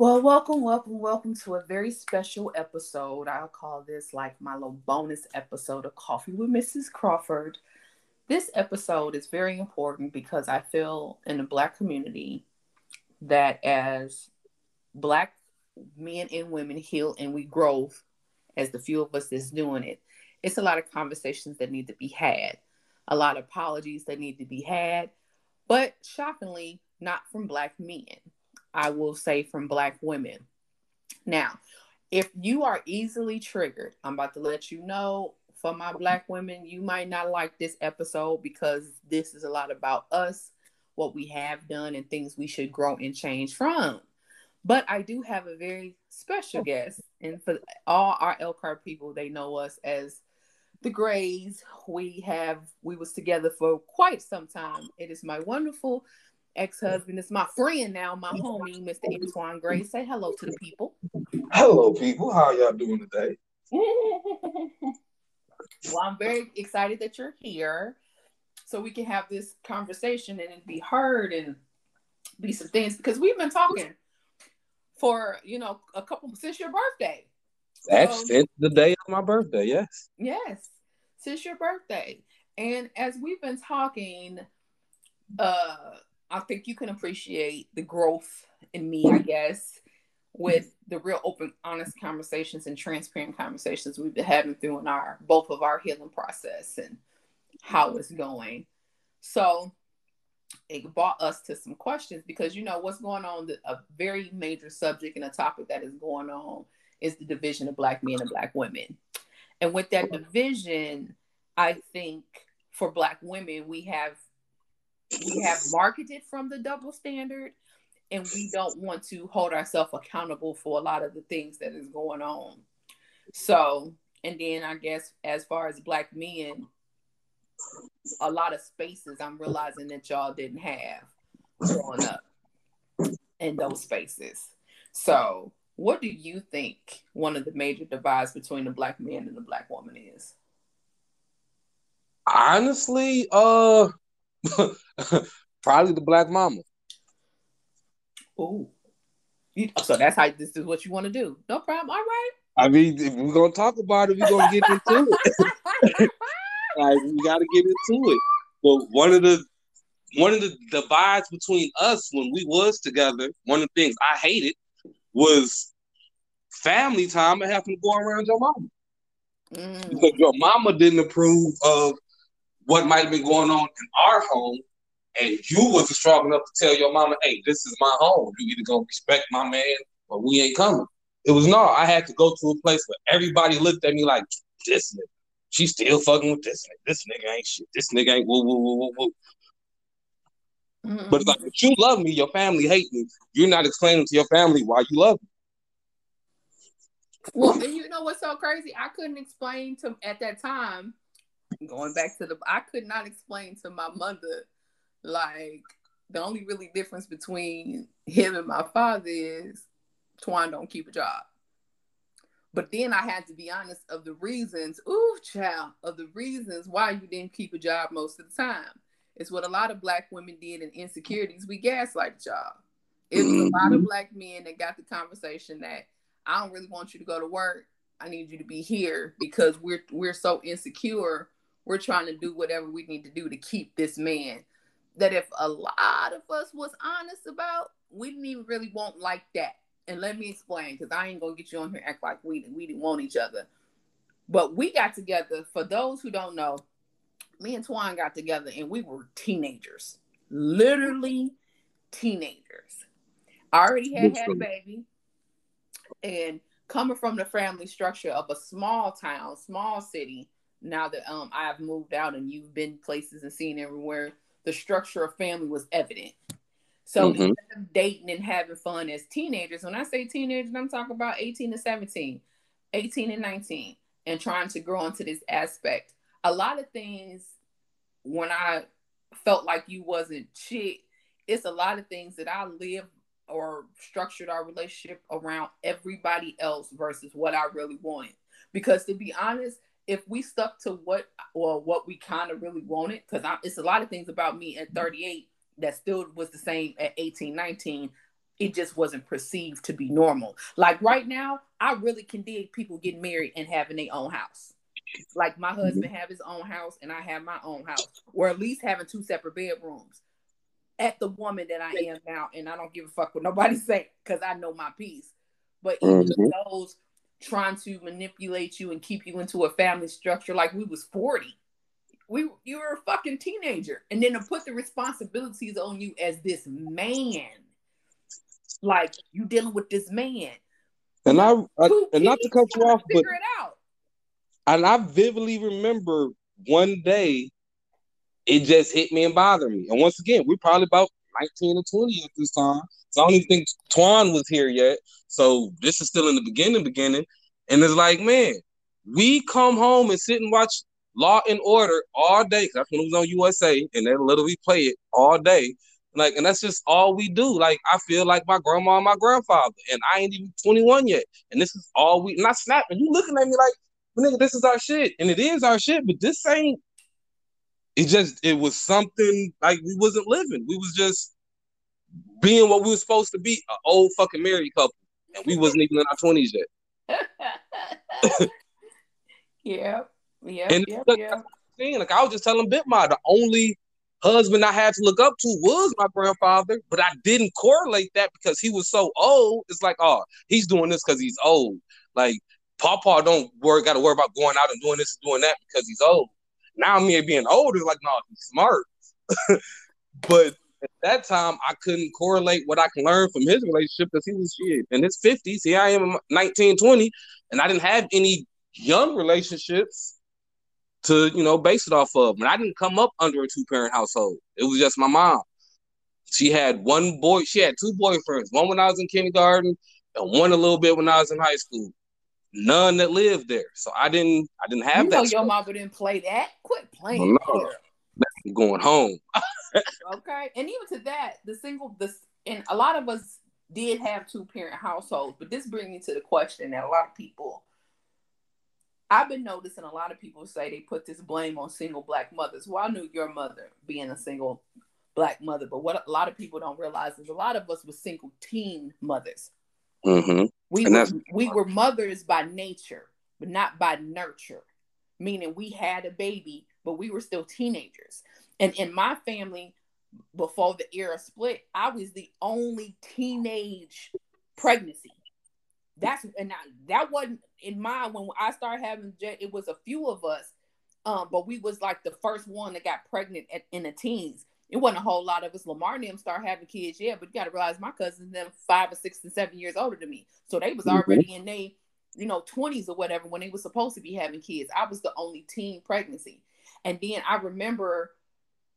Well, welcome, welcome, welcome to a very special episode. I'll call this like my little bonus episode of Coffee with Mrs. Crawford. This episode is very important because I feel in the Black community that as Black men and women heal and we grow, as the few of us is doing it, it's a lot of conversations that need to be had, a lot of apologies that need to be had, but shockingly, not from Black men I will say from Black women. Now, if you are easily triggered, I'm about to let you know for my Black women, you might not like this episode because this is a lot about us, what we have done, and things we should grow and change from. But I do have a very special guest, and for all our Elkhart people, they know us as the Grays. We have we was together for quite some time. It is my wonderful ex-husband is my friend now, my homie, Mr. Antoine Gray. Say hello to the people. Hello, people. How y'all doing today? well, I'm very excited that you're here, so we can have this conversation and it be heard and be some things because we've been talking for you know a couple since your birthday. That's so, the day of my birthday. Yes. Yes, since your birthday, and as we've been talking, uh I think you can appreciate the growth in me, I guess, with the real open, honest conversations and transparent conversations we've been having through in our both of our healing process and how it's going. So it brought us to some questions because you know what's going on. A very major subject and a topic that is going on is the division of black men and black women. And with that division, I think for black women, we have we have marketed from the double standard and we don't want to hold ourselves accountable for a lot of the things that is going on. So, and then I guess as far as black men, a lot of spaces I'm realizing that y'all didn't have growing up in those spaces. So, what do you think one of the major divides between the black man and the black woman is? Honestly, uh Probably the black mama. Oh, so that's how this is what you want to do. No problem. All right. I mean, if we're gonna talk about it, we're gonna get into it. like we gotta get into it. But one of the one of the divides between us when we was together, one of the things I hated was family time and having to go around your mama. Mm. Because your mama didn't approve of what might have been going on in our home, and you wasn't strong enough to tell your mama, "Hey, this is my home. You either gonna respect my man or we ain't coming." It was no. I had to go to a place where everybody looked at me like, "This nigga, she still fucking with this nigga. This nigga ain't shit. This nigga ain't woo woo woo woo woo." Mm-hmm. But like, if you love me, your family hate me. You're not explaining to your family why you love me. Well, and you know what's so crazy? I couldn't explain to at that time going back to the I could not explain to my mother like the only really difference between him and my father is Twan don't keep a job. But then I had to be honest of the reasons, ooh, child, of the reasons why you didn't keep a job most of the time. It's what a lot of black women did in insecurities. We gaslight y'all. It was a lot of mm-hmm. black men that got the conversation that I don't really want you to go to work. I need you to be here because we're we're so insecure we're trying to do whatever we need to do to keep this man. That if a lot of us was honest about, we didn't even really want like that. And let me explain, because I ain't gonna get you on here act like we we didn't want each other. But we got together. For those who don't know, me and Twine got together, and we were teenagers, literally teenagers. I already had had a baby, and coming from the family structure of a small town, small city, now that um I've moved out and you've been places and seen everywhere, the structure of family was evident. So mm-hmm. instead of dating and having fun as teenagers, when I say teenagers, I'm talking about 18 to 17, 18 and 19, and trying to grow into this aspect. A lot of things when I felt like you wasn't shit, it's a lot of things that I live or structured our relationship around everybody else versus what I really wanted. Because to be honest, if we stuck to what or what we kind of really wanted, because it's a lot of things about me at 38 that still was the same at 18, 19. It just wasn't perceived to be normal. Like right now, I really can dig people getting married and having their own house. Like my husband mm-hmm. have his own house and I have my own house, or at least having two separate bedrooms. At the woman that I am now, and I don't give a fuck what nobody say because I know my piece. But even mm-hmm. those trying to manipulate you and keep you into a family structure, like we was forty, we you were a fucking teenager, and then to put the responsibilities on you as this man, like you dealing with this man. And I, I and not to cut you off, but and I vividly remember one day it just hit me and bothered me. And once again, we're probably about 19 or 20 at this time. So I don't even think Twan was here yet. So this is still in the beginning, beginning. And it's like, man, we come home and sit and watch Law and Order all day. That's when it was on USA, and they literally play it all day. Like, and that's just all we do. Like, I feel like my grandma and my grandfather, and I ain't even 21 yet. And this is all we not snapping. You looking at me like, nigga, this is our shit. And it is our shit, but this ain't it just it was something like we wasn't living. We was just being what we were supposed to be, an old fucking married couple. And we wasn't even in our twenties yet. yeah. Yeah. And yeah, yeah. Like I was just telling Bitma, the only husband I had to look up to was my grandfather, but I didn't correlate that because he was so old. It's like, oh, he's doing this because he's old. Like Papa don't worry, got to worry about going out and doing this and doing that because he's old. Now me being older, like, no, he's smart. but at that time, I couldn't correlate what I can learn from his relationship because he was shit in his 50s. Here I am 19, 20, and I didn't have any young relationships to, you know, base it off of. And I didn't come up under a two parent household. It was just my mom. She had one boy, she had two boyfriends, one when I was in kindergarten and one a little bit when I was in high school none that lived there. So I didn't I didn't have you that. Know your mama didn't play that. Quit playing. No, I'm going home. okay. And even to that, the single this and a lot of us did have two parent households, but this brings me to the question that a lot of people I've been noticing a lot of people say they put this blame on single black mothers. Well, I knew your mother being a single black mother, but what a lot of people don't realize is a lot of us were single teen mothers. Mm-hmm. We were, we were mothers by nature, but not by nurture. Meaning we had a baby, but we were still teenagers. And in my family, before the era split, I was the only teenage pregnancy. That's and I, that wasn't in my when I started having jet. it was a few of us, um, but we was like the first one that got pregnant at, in the teens it wasn't a whole lot of us. Lamar and them start having kids, yeah, but you got to realize my cousins them five or six and seven years older than me, so they was mm-hmm. already mm-hmm. in they, you know, twenties or whatever when they was supposed to be having kids. I was the only teen pregnancy, and then I remember,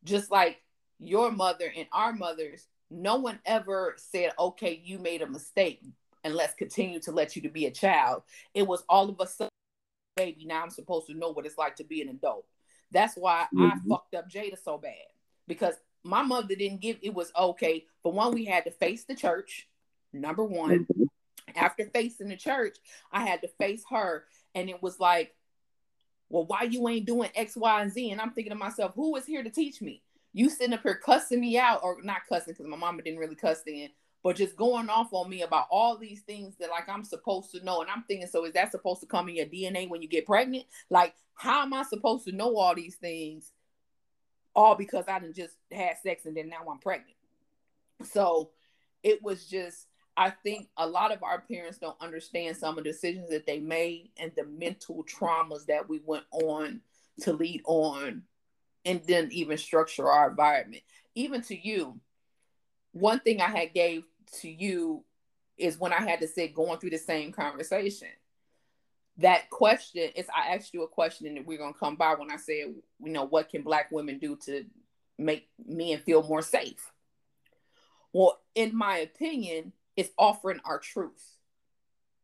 just like your mother and our mothers, no one ever said, "Okay, you made a mistake, and let's continue to let you to be a child." It was all of a sudden, baby. Now I'm supposed to know what it's like to be an adult. That's why mm-hmm. I fucked up Jada so bad because my mother didn't give it was okay. For one, we had to face the church, number one. After facing the church, I had to face her. And it was like, well, why you ain't doing X, Y, and Z? And I'm thinking to myself, who is here to teach me? You sitting up here cussing me out, or not cussing because my mama didn't really cuss then, but just going off on me about all these things that like I'm supposed to know. And I'm thinking, so is that supposed to come in your DNA when you get pregnant? Like, how am I supposed to know all these things all because I didn't just had sex and then now I'm pregnant. So it was just, I think a lot of our parents don't understand some of the decisions that they made and the mental traumas that we went on to lead on and then even structure our environment. Even to you, one thing I had gave to you is when I had to sit going through the same conversation that question is I asked you a question and we're gonna come by when I said, you know, what can black women do to make men feel more safe? Well, in my opinion, it's offering our truth.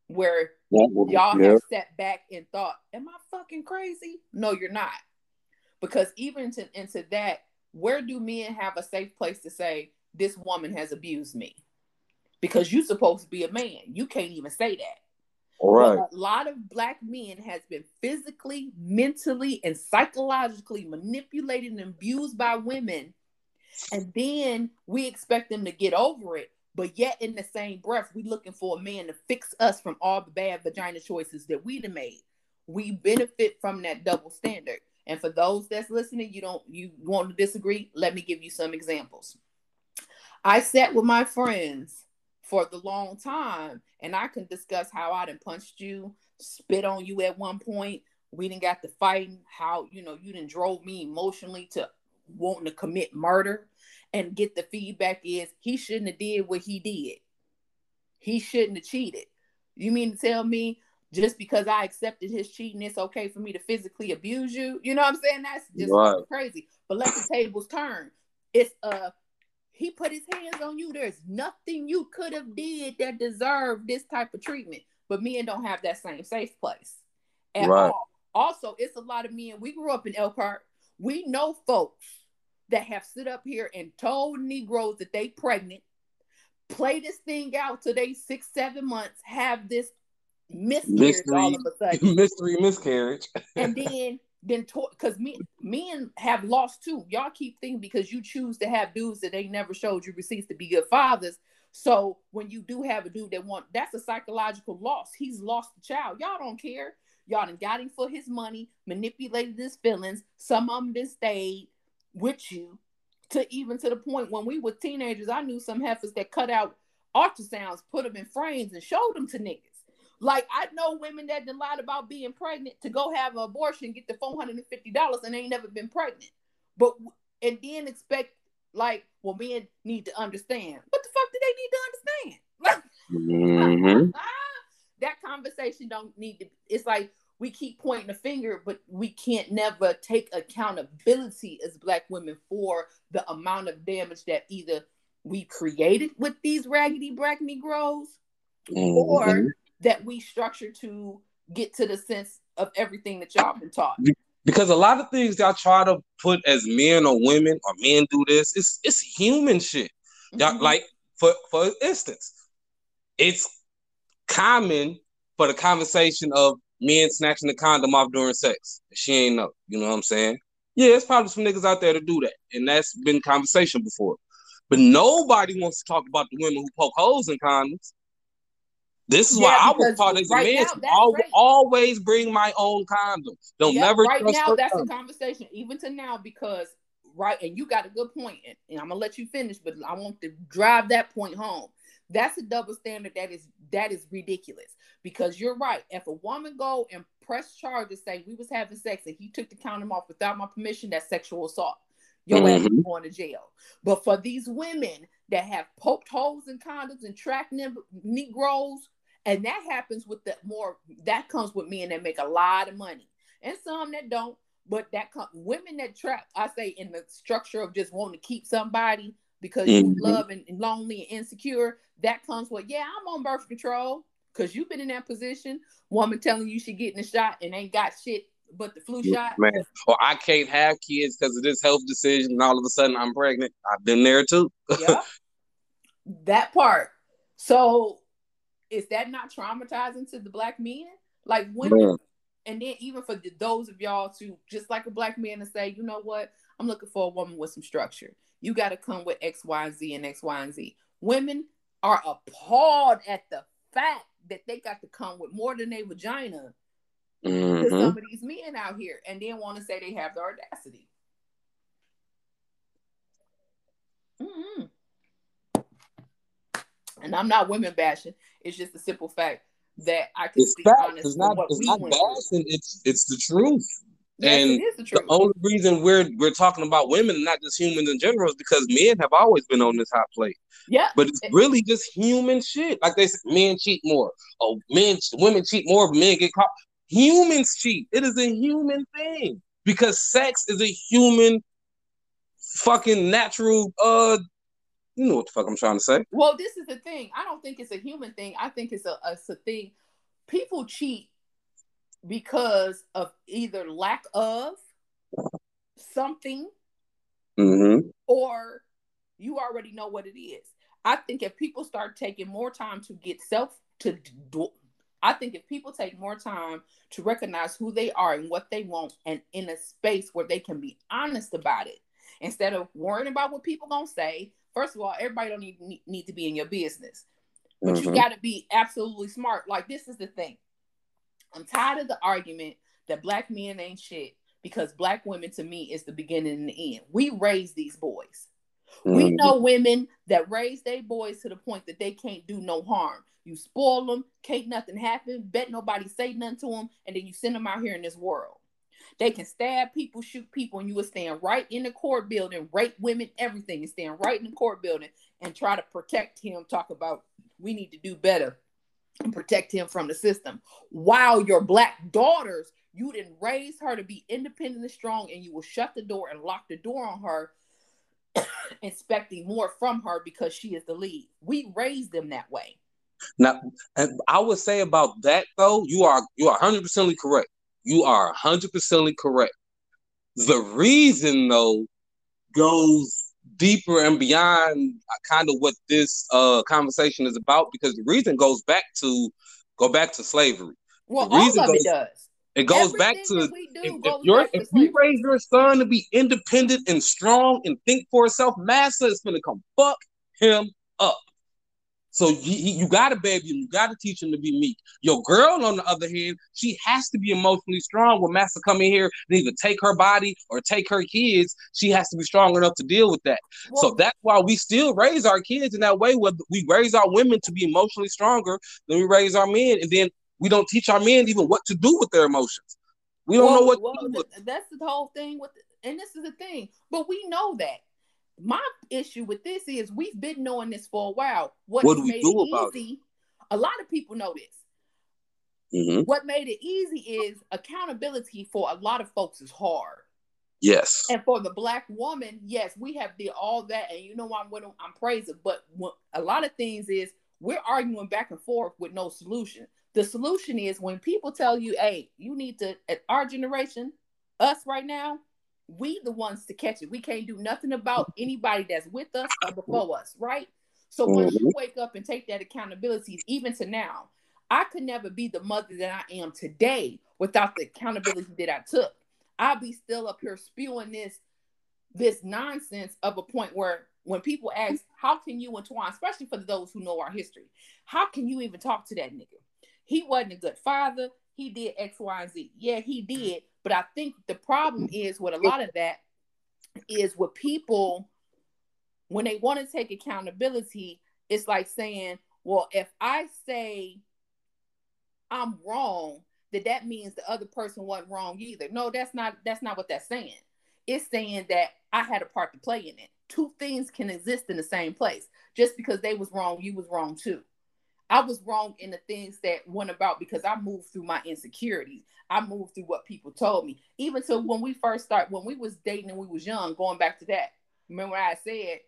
Where y'all yeah. have stepped back and thought, Am I fucking crazy? No, you're not. Because even to, into that, where do men have a safe place to say, This woman has abused me? Because you're supposed to be a man. You can't even say that. All right. a lot of black men has been physically, mentally, and psychologically manipulated and abused by women And then we expect them to get over it. But yet, in the same breath, we looking for a man to fix us from all the bad vagina choices that we have made. We benefit from that double standard. And for those that's listening, you don't you want to disagree? Let me give you some examples. I sat with my friends for the long time, and I can discuss how I done punched you, spit on you at one point. We didn't got to fighting, how you know you didn't drove me emotionally to wanting to commit murder and get the feedback is he shouldn't have did what he did. He shouldn't have cheated. You mean to tell me just because I accepted his cheating, it's okay for me to physically abuse you? You know what I'm saying? That's just right. crazy. But let the tables turn. It's uh he put his hands on you. There's nothing you could have did that deserved this type of treatment. But men don't have that same safe place at right. all. Also, it's a lot of men. We grew up in Elkhart. We know folks that have stood up here and told Negroes that they pregnant, play this thing out till they six, seven months, have this miscarriage mystery, all of a sudden. Mystery miscarriage. and then then because me men have lost too. Y'all keep thinking because you choose to have dudes that they never showed you receipts to be good fathers. So when you do have a dude that want that's a psychological loss. He's lost the child. Y'all don't care. Y'all done got him for his money, manipulated his feelings. Some of them just stayed with you to even to the point when we were teenagers, I knew some heifers that cut out ultrasounds, put them in frames, and showed them to niggas. Like I know women that lied about being pregnant to go have an abortion, get the four hundred and fifty dollars, and ain't never been pregnant. But and then expect like, well, men need to understand. What the fuck do they need to understand? mm-hmm. that conversation don't need to. It's like we keep pointing a finger, but we can't never take accountability as black women for the amount of damage that either we created with these raggedy black Negroes mm-hmm. or that we structure to get to the sense of everything that y'all been taught. Because a lot of things y'all try to put as men or women or men do this, it's it's human shit. Y'all mm-hmm. like for for instance, it's common for the conversation of men snatching the condom off during sex. She ain't know. You know what I'm saying? Yeah, it's probably some niggas out there to do that. And that's been conversation before. But nobody wants to talk about the women who poke holes in condoms. This is yeah, why I was taught as a man right. always bring my own condom. Don't yeah, never right now that's condom. a conversation, even to now, because right, and you got a good point, and, and I'm gonna let you finish, but I want to drive that point home. That's a double standard that is that is ridiculous because you're right. If a woman go and press charges, say we was having sex and he took the condom off without my permission, that's sexual assault. Your mm-hmm. ass is going to jail. But for these women that have poked holes in condoms and tracked Negroes, and that happens with the more that comes with men that make a lot of money, and some that don't. But that com- women that trap, I say, in the structure of just wanting to keep somebody because mm-hmm. you love and, lonely and insecure, that comes with, yeah, I'm on birth control because you've been in that position. Woman telling you she getting a shot and ain't got shit but the flu shot. Man, or I can't have kids because of this health decision, and all of a sudden I'm pregnant. I've been there too. yeah, that part. So, is that not traumatizing to the black men? Like women, man. and then even for the, those of y'all to just like a black man to say, you know what, I'm looking for a woman with some structure. You got to come with X, Y, and Z and X, Y, and Z. Women are appalled at the fact that they got to come with more than a vagina mm-hmm. to some of these men out here and then want to say they have the audacity. Mm-hmm. And I'm not women bashing. It's just a simple fact that I can it's speak fact. honest it's not, it's not bashing. It's it's the truth. Yes, and the, truth. the, only reason we're we're talking about women, not just humans in general, is because men have always been on this hot plate. Yeah, but it's really just human shit. Like they said, men cheat more. Oh, men, women cheat more. Men get caught. Humans cheat. It is a human thing because sex is a human, fucking natural. Uh, you know what the fuck I'm trying to say. Well, this is the thing. I don't think it's a human thing. I think it's a, it's a thing. People cheat because of either lack of something mm-hmm. or you already know what it is. I think if people start taking more time to get self to do, I think if people take more time to recognize who they are and what they want and in a space where they can be honest about it Instead of worrying about what people gonna say, first of all, everybody don't need need to be in your business, but mm-hmm. you got to be absolutely smart. Like this is the thing. I'm tired of the argument that black men ain't shit because black women to me is the beginning and the end. We raise these boys. Mm-hmm. We know women that raise their boys to the point that they can't do no harm. You spoil them, can't nothing happen, bet nobody say nothing to them, and then you send them out here in this world. They can stab people, shoot people, and you would stand right in the court building, rape women, everything, and stand right in the court building and try to protect him. Talk about we need to do better and protect him from the system. While your black daughters, you didn't raise her to be independent and strong, and you will shut the door and lock the door on her, expecting more from her because she is the lead. We raised them that way. Now, I would say about that though, you are you are hundred percently correct. You are 100% correct. The reason though goes deeper and beyond uh, kind of what this uh, conversation is about because the reason goes back to go back to slavery. Well, the all of goes, it does. It goes Everything back to if, if, if you raise your son to be independent and strong and think for himself, Massa is gonna come fuck him up. So you, you got to baby him. You got to teach him to be meek. Your girl, on the other hand, she has to be emotionally strong. When Master come in here and either take her body or take her kids, she has to be strong enough to deal with that. Well, so that's why we still raise our kids in that way. Where we raise our women to be emotionally stronger than we raise our men, and then we don't teach our men even what to do with their emotions. We don't well, know what. Well, that's the whole thing with, and this is the thing. But we know that my issue with this is we've been knowing this for a while. What, what do we do about easy, it? A lot of people know this. Mm-hmm. What made it easy is accountability for a lot of folks is hard. Yes. And for the black woman, yes, we have did all that, and you know I'm with them, I'm praising. But a lot of things is we're arguing back and forth with no solution. The solution is when people tell you, "Hey, you need to," at our generation, us right now, we the ones to catch it. We can't do nothing about anybody that's with us or before us, right? So once you mm-hmm. wake up and take that accountability, even to now, I could never be the mother that I am today without the accountability that I took. I'll be still up here spewing this this nonsense of a point where when people ask, how can you entwine, especially for those who know our history, how can you even talk to that nigga? He wasn't a good father. He did X, Y, and Z. Yeah, he did. But I think the problem mm-hmm. is with a lot of that is with people when they want to take accountability, it's like saying, well, if I say I'm wrong, that that means the other person wasn't wrong either. No, that's not that's not what that's saying. It's saying that I had a part to play in it. Two things can exist in the same place. Just because they was wrong, you was wrong too. I was wrong in the things that went about because I moved through my insecurities. I moved through what people told me. Even to when we first started, when we was dating and we was young, going back to that. Remember I said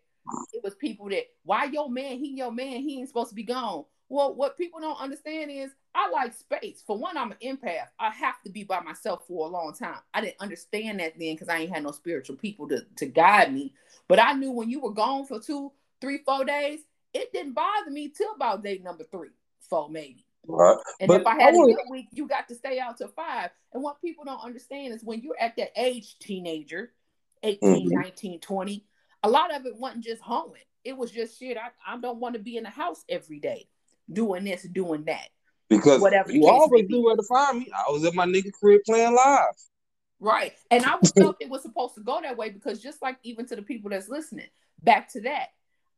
it was people that why your man, he your man, he ain't supposed to be gone. Well, what people don't understand is I like space. For one, I'm an empath. I have to be by myself for a long time. I didn't understand that then because I ain't had no spiritual people to, to guide me. But I knew when you were gone for two, three, four days, it didn't bother me till about day number three, four maybe. Right. And but if I had I a good week, you got to stay out till five. And what people don't understand is when you're at that age, teenager, 18, mm-hmm. 19, 20, a lot of it wasn't just hoeing. It was just shit. I, I don't want to be in the house every day doing this, doing that. Because whatever you always knew where to find me. I was at my nigga crib playing live. Right. And I felt it was supposed to go that way because just like even to the people that's listening, back to that,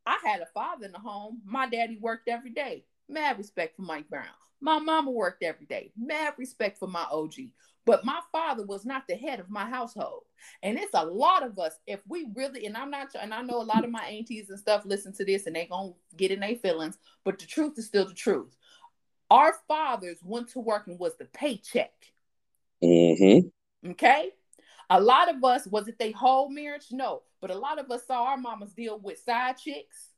I had a father in the home. My daddy worked every day. Mad respect for Mike Brown. My mama worked every day. Mad respect for my OG. But my father was not the head of my household. And it's a lot of us, if we really, and I'm not, and I know a lot of my aunties and stuff listen to this and they gonna get in their feelings, but the truth is still the truth. Our fathers went to work and was the paycheck. Mm-hmm. Okay. A lot of us, was it they whole marriage? No. But a lot of us saw our mamas deal with side chicks,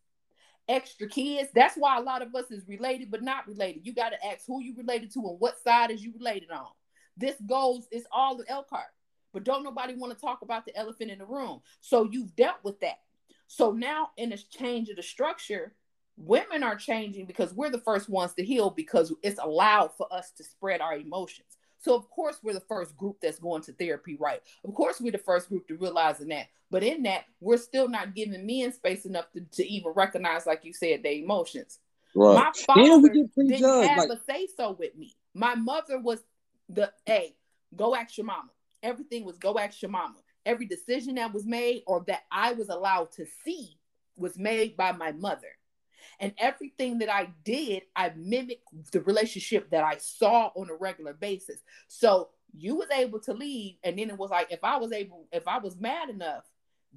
extra kids. That's why a lot of us is related but not related. You got to ask who you related to and what side is you related on. This goes, it's all the Elkhart. But don't nobody want to talk about the elephant in the room. So you've dealt with that. So now in this change of the structure, women are changing because we're the first ones to heal because it's allowed for us to spread our emotions. So of course we're the first group that's going to therapy, right? Of course we're the first group to realizing that. But in that, we're still not giving men space enough to, to even recognize, like you said, their emotions. Right. My father didn't have like... a say so with me. My mother was the a go ask your mama. Everything was go ask your mama. Every decision that was made or that I was allowed to see was made by my mother. And everything that I did, I mimicked the relationship that I saw on a regular basis. So you was able to leave, and then it was like if I was able, if I was mad enough,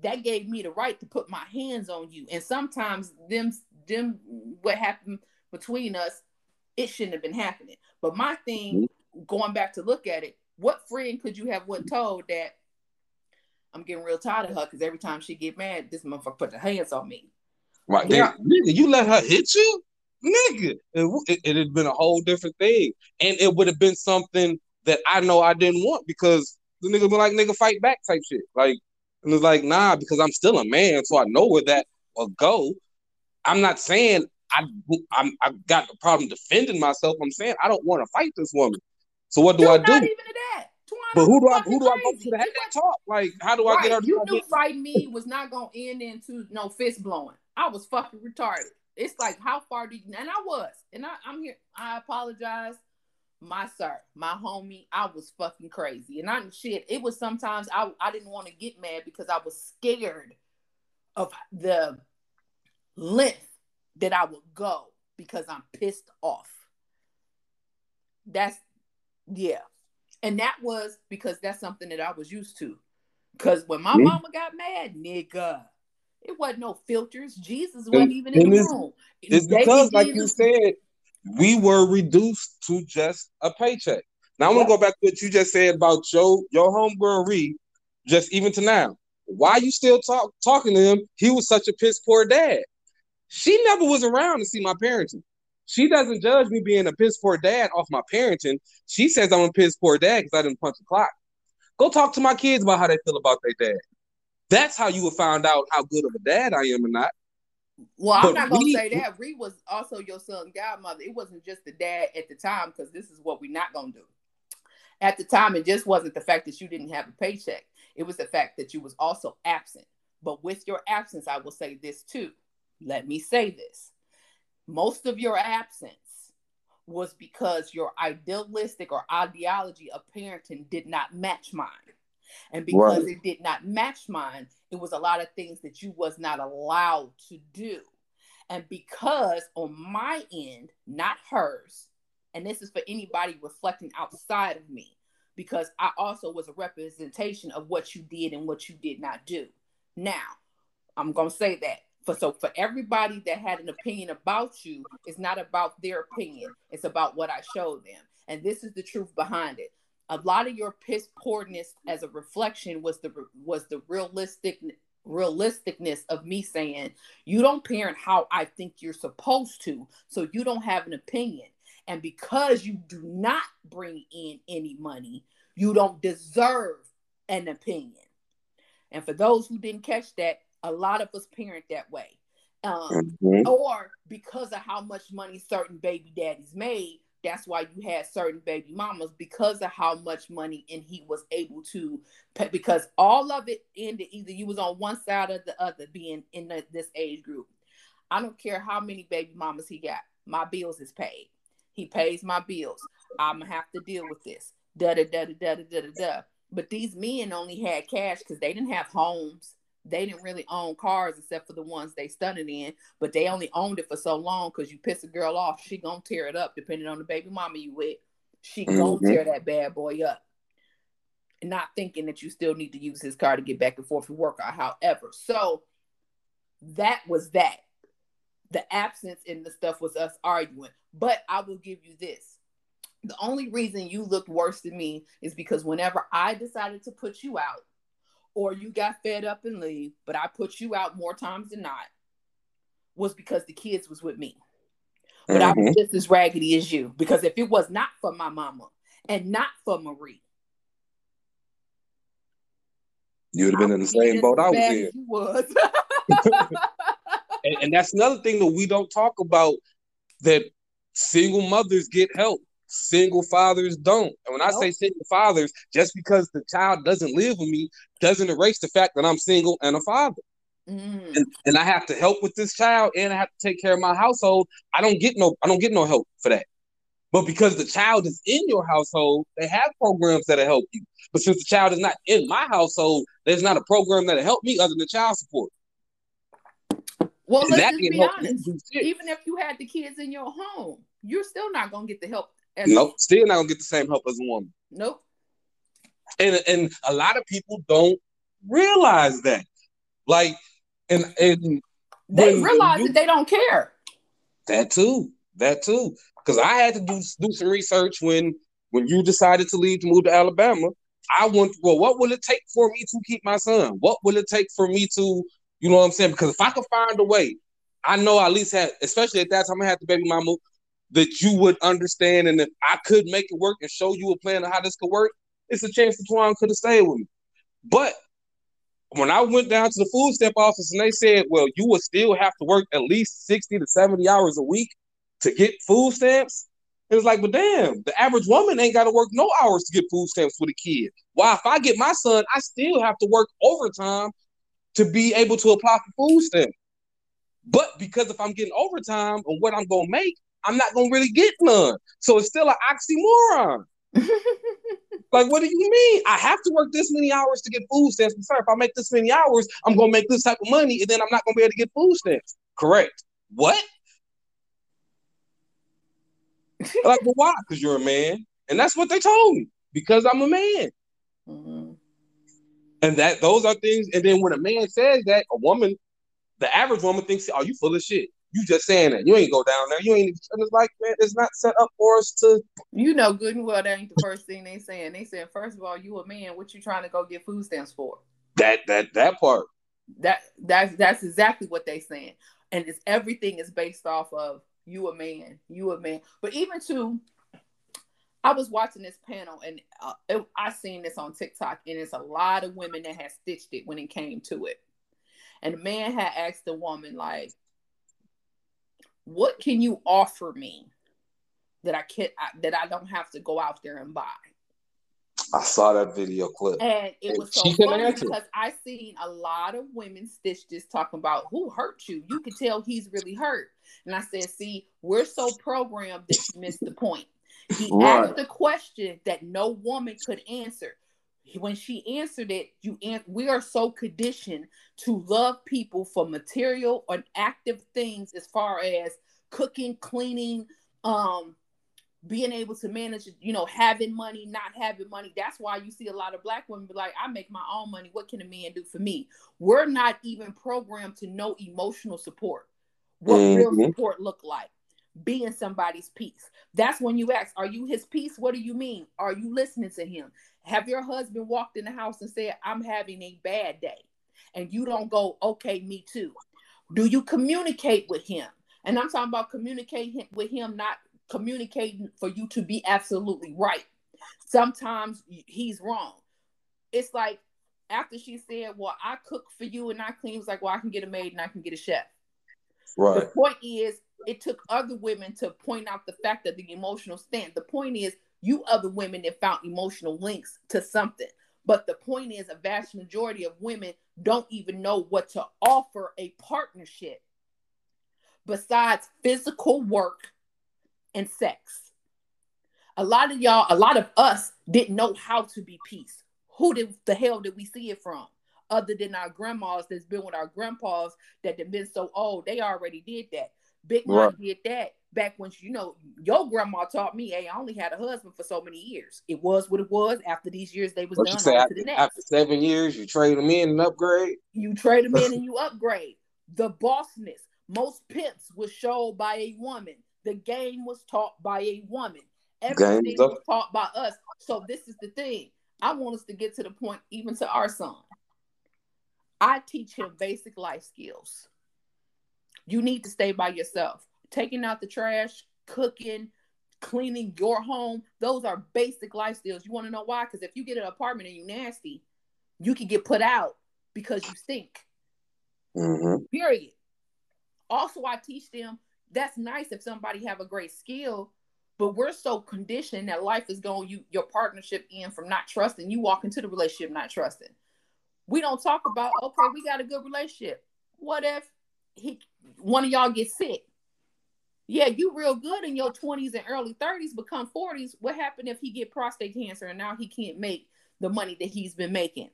that gave me the right to put my hands on you. And sometimes them, them, what happened between us, it shouldn't have been happening. But my thing, mm-hmm. going back to look at it, what friend could you have went told that I'm getting real tired of her because every time she get mad, this motherfucker put her hands on me. Right. Yeah. nigga, you let her hit you? Nigga. It, it, it had been a whole different thing. And it would have been something that I know I didn't want because the nigga be like, nigga, fight back type shit. Like, and it's like, nah, because I'm still a man, so I know where that will go. I'm not saying I I'm, I got a problem defending myself. I'm saying I don't want to fight this woman. So what do Dude, I do? Even that. But who do I who do I go to to have that talk? Like, how do I right. get her? You knew fighting me was not gonna end into no fist blowing. I was fucking retarded. It's like how far do you and I was. And I, I'm here. I apologize. My sir, my homie, I was fucking crazy. And I'm shit, it was sometimes I, I didn't want to get mad because I was scared of the length that I would go because I'm pissed off. That's yeah. And that was because that's something that I was used to. Because when my mm-hmm. mama got mad, nigga, it wasn't no filters. Jesus wasn't even in the room. It's because, like you said, we were reduced to just a paycheck. Now I'm gonna go back to what you just said about your your homegirl Reed, just even to now. Why you still talk talking to him? He was such a piss poor dad. She never was around to see my parenting. She doesn't judge me being a piss poor dad off my parenting. She says I'm a piss poor dad because I didn't punch the clock. Go talk to my kids about how they feel about their dad. That's how you will find out how good of a dad I am or not. Well, but I'm not gonna say that. Reed was also your son's godmother. It wasn't just the dad at the time, because this is what we're not gonna do. At the time, it just wasn't the fact that you didn't have a paycheck. It was the fact that you was also absent. But with your absence, I will say this too. Let me say this. Most of your absence was because your idealistic or ideology of parenting did not match mine. And because right. it did not match mine, it was a lot of things that you was not allowed to do. And because on my end, not hers, and this is for anybody reflecting outside of me, because I also was a representation of what you did and what you did not do. Now, I'm going to say that. For, so for everybody that had an opinion about you, it's not about their opinion. It's about what I showed them. And this is the truth behind it a lot of your piss poorness as a reflection was the was the realistic realisticness of me saying you don't parent how I think you're supposed to, so you don't have an opinion. And because you do not bring in any money, you don't deserve an opinion. And for those who didn't catch that, a lot of us parent that way. Um, mm-hmm. Or because of how much money certain baby daddies made, that's why you had certain baby mamas because of how much money and he was able to pay because all of it ended either you was on one side or the other being in the, this age group. I don't care how many baby mamas he got my bills is paid. He pays my bills. I'm gonna have to deal with this. Da da da da da da da da. But these men only had cash because they didn't have homes they didn't really own cars except for the ones they stunted in, but they only owned it for so long because you piss a girl off, she gonna tear it up depending on the baby mama you with. She gonna mm-hmm. tear that bad boy up. Not thinking that you still need to use his car to get back and forth to work or however. So that was that. The absence in the stuff was us arguing. But I will give you this. The only reason you looked worse than me is because whenever I decided to put you out, or you got fed up and leave, but I put you out more times than not, was because the kids was with me. But mm-hmm. I was just as raggedy as you. Because if it was not for my mama and not for Marie, you would have been in the same boat I was in. Was. and, and that's another thing that we don't talk about that single mothers get help. Single fathers don't. And when nope. I say single fathers, just because the child doesn't live with me doesn't erase the fact that I'm single and a father. Mm. And, and I have to help with this child and I have to take care of my household. I don't get no I don't get no help for that. But because the child is in your household, they have programs that'll help you. But since the child is not in my household, there's not a program that'll help me other than child support. Well, let's just be honest. Even if you had the kids in your home, you're still not gonna get the help. Nope, still not gonna get the same help as a woman. Nope. And and a lot of people don't realize that. Like, and and they realize you, that they don't care. That too. That too because I had to do do some research when when you decided to leave to move to Alabama. I want well, what will it take for me to keep my son? What will it take for me to, you know what I'm saying? Because if I can find a way, I know I at least had, especially at that time, I had the baby mama that you would understand, and if I could make it work and show you a plan of how this could work, it's a chance that Twan could have stayed with me. But when I went down to the food stamp office and they said, well, you would still have to work at least 60 to 70 hours a week to get food stamps. It was like, but damn, the average woman ain't got to work no hours to get food stamps with a kid. Why, if I get my son, I still have to work overtime to be able to apply for food stamps. But because if I'm getting overtime on what I'm gonna make, I'm not gonna really get none. So it's still an oxymoron. like, what do you mean? I have to work this many hours to get food stamps. Sir, if I make this many hours, I'm gonna make this type of money, and then I'm not gonna be able to get food stamps. Correct. What? like, well, why? Because you're a man, and that's what they told me. Because I'm a man. Mm-hmm. And that those are things. And then when a man says that, a woman, the average woman thinks, "Oh, you full of shit. You just saying that. You ain't go down there. You ain't." And it's like, man, it's not set up for us to. You know good and well that ain't the first thing they saying. They said, first of all, you a man. What you trying to go get food stamps for? That that that part. That that's that's exactly what they saying, and it's everything is based off of you a man, you a man. But even to, I was watching this panel and uh, it, I seen this on TikTok, and it's a lot of women that had stitched it when it came to it. And the man had asked the woman like, "What can you offer me that I can I, that I don't have to go out there and buy?" I saw that video clip. And it was so funny because I seen a lot of women stitch this talking about who hurt you. You could tell he's really hurt. And I said, see, we're so programmed that you missed the point. He right. asked a question that no woman could answer. When she answered it, you an- we are so conditioned to love people for material or active things as far as cooking, cleaning, um, being able to manage, you know, having money, not having money. That's why you see a lot of black women be like, I make my own money. What can a man do for me? We're not even programmed to know emotional support. What mm-hmm. real support look like? Being somebody's peace. That's when you ask, Are you his peace? What do you mean? Are you listening to him? Have your husband walked in the house and said, I'm having a bad day? And you don't go, Okay, me too. Do you communicate with him? And I'm talking about communicating with him, not communicating for you to be absolutely right. Sometimes he's wrong. It's like after she said, Well, I cook for you and I clean, it was like, Well, I can get a maid and I can get a chef. Right. The point is, it took other women to point out the fact that the emotional stand. The point is, you other women that found emotional links to something. But the point is, a vast majority of women don't even know what to offer a partnership besides physical work and sex. A lot of y'all, a lot of us didn't know how to be peace. Who did the hell did we see it from? Other than our grandmas that's been with our grandpas that have been so old, they already did that. Big Mom right. did that back when you know your grandma taught me. Hey, I only had a husband for so many years. It was what it was. After these years, they was what done. Say, after, after, seven years, you trade them in and upgrade. You trade them in and you upgrade. The bossness. Most pimps was showed by a woman. The game was taught by a woman. Everything was taught by us. So this is the thing. I want us to get to the point, even to our son. I teach him basic life skills. You need to stay by yourself. Taking out the trash, cooking, cleaning your home, those are basic life skills. You want to know why? Because if you get an apartment and you nasty, you can get put out because you stink. Mm-hmm. Period. Also, I teach them that's nice if somebody have a great skill, But we're so conditioned that life is going you your partnership in from not trusting. You walk into the relationship not trusting. We don't talk about okay, we got a good relationship. What if he one of y'all gets sick? Yeah, you real good in your 20s and early 30s, become 40s. What happened if he get prostate cancer and now he can't make the money that he's been making?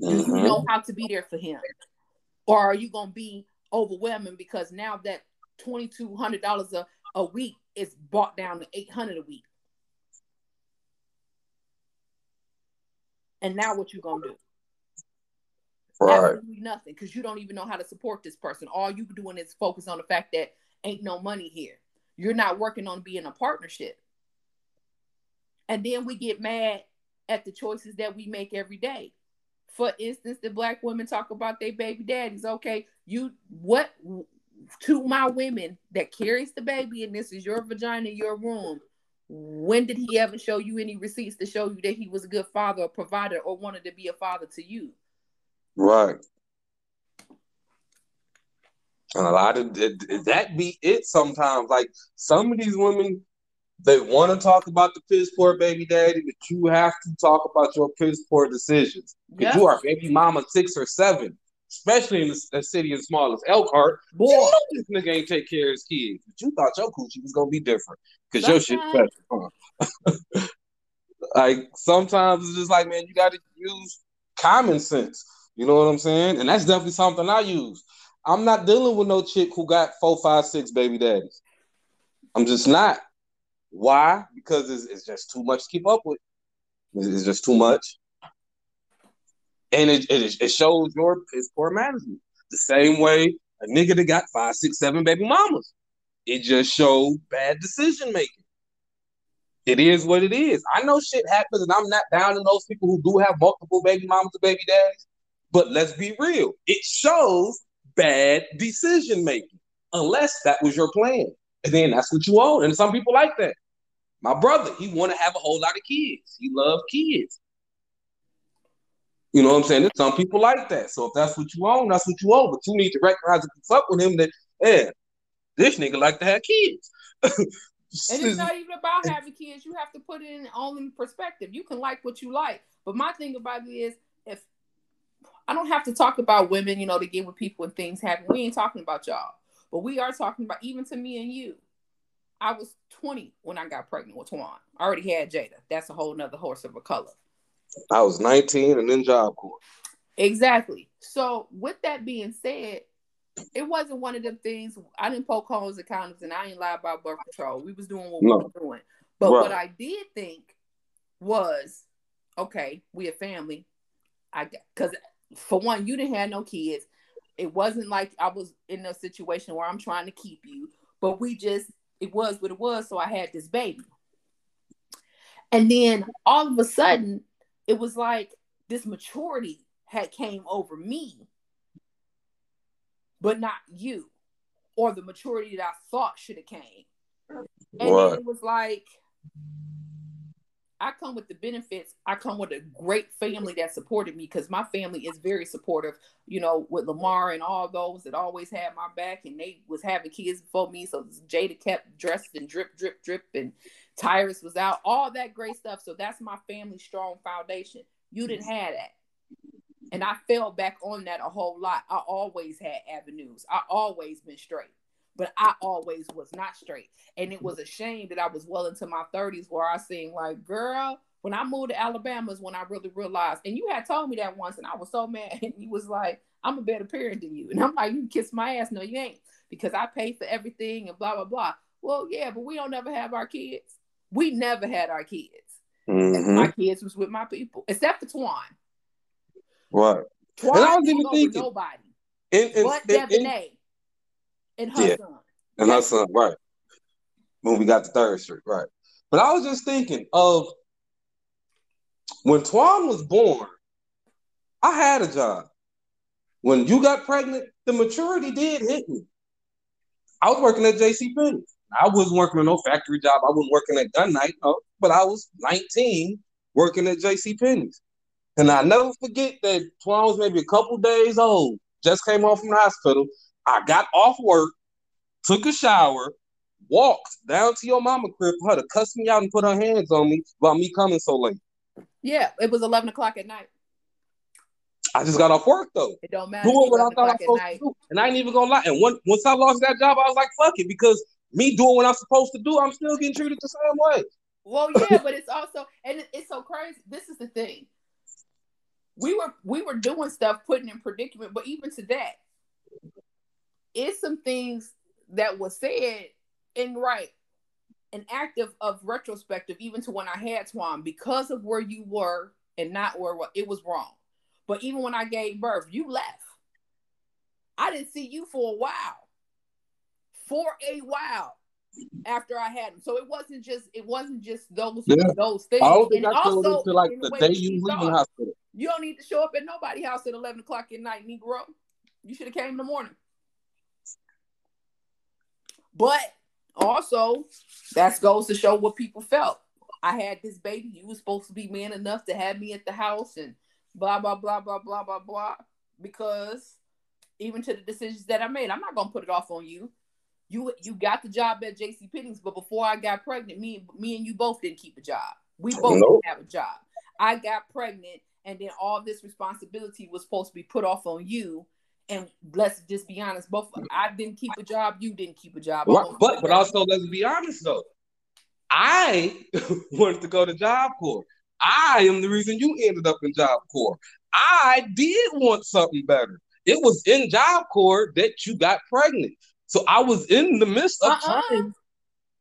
Do you mm-hmm. know how to be there for him? Or are you gonna be overwhelming because now that twenty two hundred dollars a a week is brought down to eight hundred a week? And now what you gonna do? Right. Absolutely nothing, because you don't even know how to support this person. All you doing is focus on the fact that ain't no money here. You're not working on being a partnership. And then we get mad at the choices that we make every day. For instance, the black women talk about their baby daddies. Okay, you what to my women that carries the baby and this is your vagina, your room. When did he ever show you any receipts to show you that he was a good father or provider or wanted to be a father to you? Right. And a lot of that be it sometimes. Like some of these women, they want to talk about the piss poor baby daddy, but you have to talk about your piss poor decisions. Because you are baby mama six or seven, especially in the, city as small as Elkhart. Boy, you know this nigga ain't take care of his kids. But you thought your coochie was gonna be different because your shit special. Huh? like sometimes it's just like, man, you got to use common sense. You know what I'm saying? And that's definitely something I use. I'm not dealing with no chick who got four, five, six baby daddies. I'm just not. Why? Because it's, it's just too much to keep up with. It's just too much. And it, it, it shows your poor management. The same way a nigga that got five, six, seven baby mamas. It just shows bad decision making. It is what it is. I know shit happens, and I'm not down to those people who do have multiple baby mamas and baby daddies. But let's be real. It shows bad decision making, unless that was your plan. And then that's what you own. And some people like that. My brother, he want to have a whole lot of kids. He love kids. You know what I'm saying? Some people like that. So if that's what you own, that's what you own. But you need to recognize if you fuck with him that, yeah, this nigga like to have kids. and it's not even about having kids. You have to put it in all in perspective. You can like what you like. But my thing about it is I don't have to talk about women, you know, to get with people and things happen. We ain't talking about y'all. But we are talking about even to me and you. I was 20 when I got pregnant with Twan. I already had Jada. That's a whole nother horse of a color. I was 19 and in Job Corps. Exactly. So with that being said, it wasn't one of them things. I didn't poke holes at condoms and I ain't lie about birth control. We was doing what no. we were doing. But right. what I did think was, okay, we a family. I because for one, you didn't have no kids. It wasn't like I was in a situation where I'm trying to keep you, but we just it was what it was. So I had this baby. And then all of a sudden, it was like this maturity had came over me, but not you, or the maturity that I thought should have came. And it was like I come with the benefits. I come with a great family that supported me because my family is very supportive. You know, with Lamar and all those that always had my back, and they was having kids before me. So Jada kept dressed and drip, drip, drip, and Tyrus was out. All that great stuff. So that's my family strong foundation. You didn't have that. And I fell back on that a whole lot. I always had avenues. I always been straight but I always was not straight. And it was a shame that I was well into my 30s where I seemed like, girl, when I moved to Alabama is when I really realized. And you had told me that once, and I was so mad. And you was like, I'm a better parent than you. And I'm like, you kiss my ass. No, you ain't. Because I pay for everything and blah, blah, blah. Well, yeah, but we don't ever have our kids. We never had our kids. Mm-hmm. My kids was with my people, except for Twan. What? Twan and I was even thinking nobody. In, in, but in, and her yeah. son. And her son, right. When we got the third street, right. But I was just thinking of when Twan was born, I had a job. When you got pregnant, the maturity did hit me. I was working at JC Penney. I wasn't working on no factory job. I wasn't working at Gunite, no, but I was 19 working at JC Penney's. And I never forget that Twan was maybe a couple days old, just came home from the hospital, I got off work, took a shower, walked down to your mama crib for her to cuss me out and put her hands on me about me coming so late. Yeah, it was eleven o'clock at night. I just got off work though. It don't matter. Doing what I thought I was supposed to do. And I ain't even gonna lie. And once once I lost that job, I was like, fuck it, because me doing what I'm supposed to do, I'm still getting treated the same way. Well, yeah, but it's also and it's so crazy. This is the thing. We were we were doing stuff, putting in predicament, but even to that, it's some things that was said and right, an act of, of retrospective, even to when I had Twan, because of where you were and not where it was wrong. But even when I gave birth, you left. I didn't see you for a while. For a while after I had him. So it wasn't just it wasn't just those yeah. those things. I don't think and I also, to like the, day you leave the hospital. You don't need to show up at nobody's house at eleven o'clock at night, Negro. You should have came in the morning. But also, that goes to show what people felt. I had this baby. You were supposed to be man enough to have me at the house and blah blah blah blah blah blah blah. Because even to the decisions that I made, I'm not gonna put it off on you. You you got the job at J.C. Penney's, but before I got pregnant, me me and you both didn't keep a job. We both nope. didn't have a job. I got pregnant, and then all this responsibility was supposed to be put off on you and let's just be honest, both I didn't keep a job, you didn't keep a job. Right, but but also let's be honest though. I wanted to go to Job Corps. I am the reason you ended up in Job Corps. I did want something better. It was in Job Corps that you got pregnant. So I was in the midst of uh-uh. trying.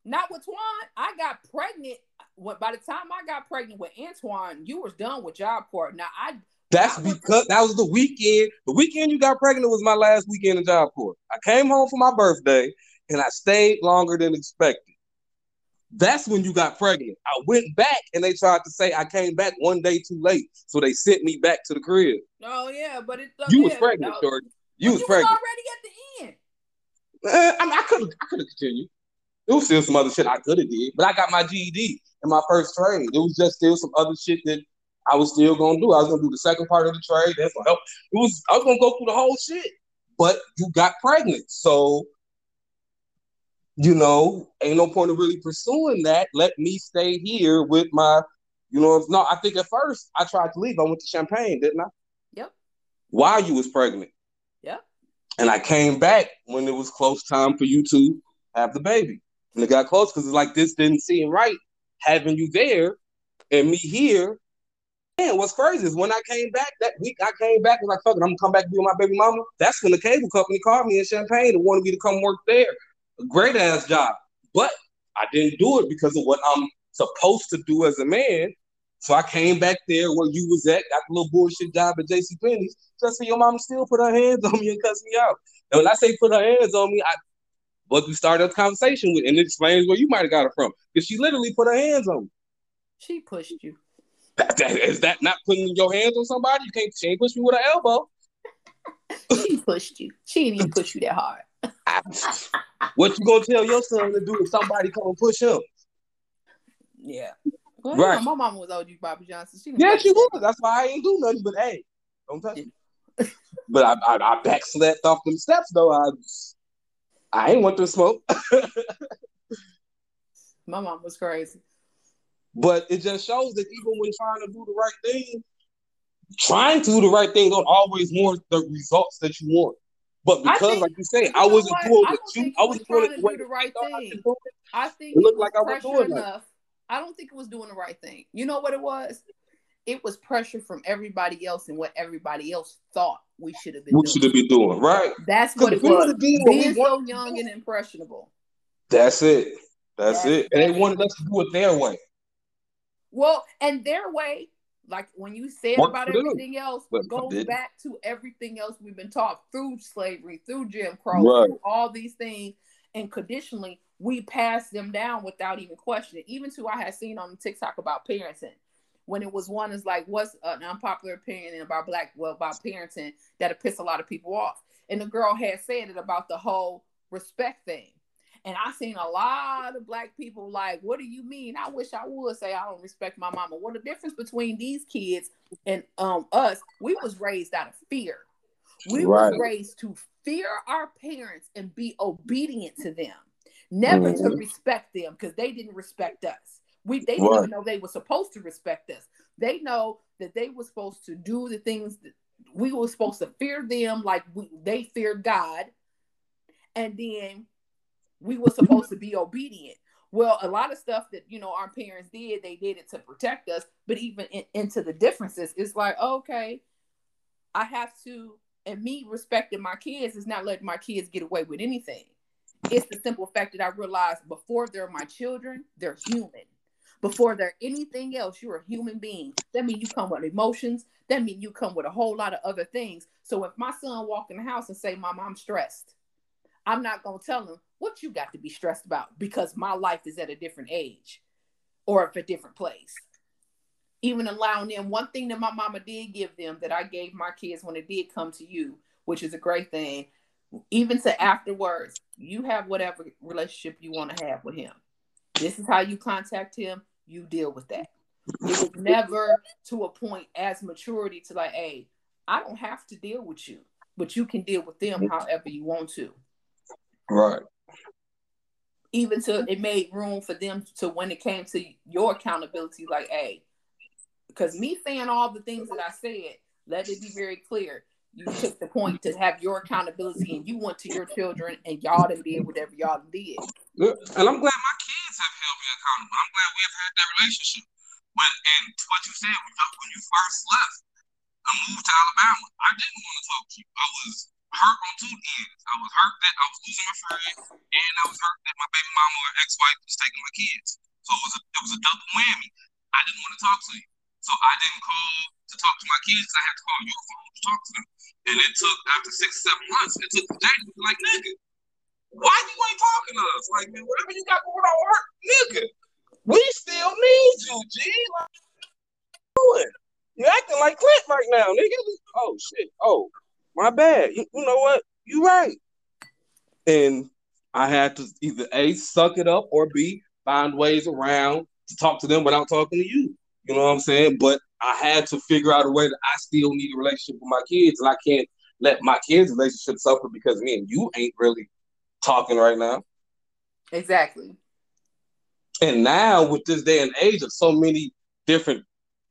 Not with Twan. I got pregnant. By the time I got pregnant with Antoine, you was done with Job Corps. Now I that's because that was the weekend. The weekend you got pregnant was my last weekend in Job Corps. I came home for my birthday and I stayed longer than expected. That's when you got pregnant. I went back and they tried to say I came back one day too late, so they sent me back to the crib. Oh yeah, but it. You was pregnant, no. Jordan. You was pregnant was already at the end. Uh, I mean, I could I could have continued. There was still some other shit I could have did, but I got my GED in my first trade. It was just still some other shit that I was still gonna do. I was gonna do the second part of the trade. That's gonna help. It was I was gonna go through the whole shit, but you got pregnant, so you know, ain't no point of really pursuing that. Let me stay here with my, you know, no. I think at first I tried to leave. I went to Champaign, didn't I? Yep. While you was pregnant. Yep. And I came back when it was close time for you to have the baby. And it got close because it's like this didn't seem right having you there and me here and what's crazy is when I came back that week, I came back and like, fuck it, I'm gonna come back to be with my baby mama. That's when the cable company called me in Champaign and wanted me to come work there. A great ass job. But I didn't do it because of what I'm supposed to do as a man. So I came back there where you was at, got a little bullshit job at JC Penney's, just so your mama still put her hands on me and cuss me out. And when I say put her hands on me, I what we started a conversation with, and it explains where you might have got it from. Because she literally put her hands on me. She pushed you. That, that, is that not putting your hands on somebody? You can't. She ain't push me with her elbow. she pushed you. She didn't even push you that hard. what you gonna tell your son to do if somebody come and push him? Yeah. Well, right. You know, my mama was OG Bobby Johnson. She yeah, she was. That's why I ain't do nothing. But hey, don't touch me. but I, I, I backslapped off them steps though. I I ain't want to smoke. my mom was crazy. But it just shows that even when trying to do the right thing, trying to do the right thing don't always want the results that you want. But because, think, like you say, I wasn't doing what you, I was doing it the, the right thing. I think it looked like I was doing enough. I don't think it was doing the right thing. You know what it was? It was pressure from everybody else and what everybody else thought we should have been. Doing. We should have been doing right. That's what it was. Being so young and impressionable. That's it. That's, That's it. And they wanted us to do it their way. Well, and their way, like when you said about everything else, what goes back to everything else we've been taught through slavery, through Jim Crow, right. through all these things, and conditionally we pass them down without even questioning. Even to I had seen on TikTok about parenting, when it was one is like, what's an unpopular opinion about black well about parenting that'll piss a lot of people off, and the girl had said it about the whole respect thing and I seen a lot of black people like, what do you mean? I wish I would say I don't respect my mama. Well, the difference between these kids and um us, we was raised out of fear. We right. was raised to fear our parents and be obedient to them. Never mm-hmm. to respect them because they didn't respect us. We they didn't even know they were supposed to respect us. They know that they were supposed to do the things that we were supposed to fear them like we, they feared God, and then we were supposed to be obedient. Well, a lot of stuff that you know our parents did, they did it to protect us. But even in, into the differences, it's like okay, I have to, and me respecting my kids is not letting my kids get away with anything. It's the simple fact that I realized before they're my children, they're human. Before they're anything else, you're a human being. That means you come with emotions. That means you come with a whole lot of other things. So if my son walk in the house and say, "Mom, I'm stressed," I'm not gonna tell him what you got to be stressed about because my life is at a different age or at a different place. Even allowing them one thing that my mama did give them that I gave my kids when it did come to you, which is a great thing. Even to afterwards, you have whatever relationship you want to have with him. This is how you contact him. You deal with that. It was never to a point as maturity to like, hey, I don't have to deal with you, but you can deal with them however you want to. Right. Even to it made room for them to when it came to your accountability, like, hey, because me saying all the things that I said, let it be very clear. You took the point to have your accountability and you went to your children and y'all didn't did whatever y'all did. And I'm glad my kids have held me accountable. I'm glad we have had that relationship. When and what you said when you, first left I moved to Alabama, I didn't want to talk to you. I was hurt on two ends. I was hurt that I was losing my friend, and I was hurt that my baby mama or ex-wife was taking my kids. So it was a it was a double whammy. I didn't want to talk to you, so I didn't call to talk to my kids. I had to call your phone to talk to them, and it took after six seven months. It took Jay to be like, nigga, why you ain't talking to us? Like, man, whatever you got going on, work, nigga. We still need you, G. Like, you doing? You acting like Clint right now, nigga. Oh shit. Oh, my bad. You, you know what? You right. And I had to either A, suck it up, or B, find ways around to talk to them without talking to you. You know what I'm saying? But I had to figure out a way that I still need a relationship with my kids, and I can't let my kids' relationship suffer because me and you ain't really talking right now. Exactly. And now with this day and age of so many different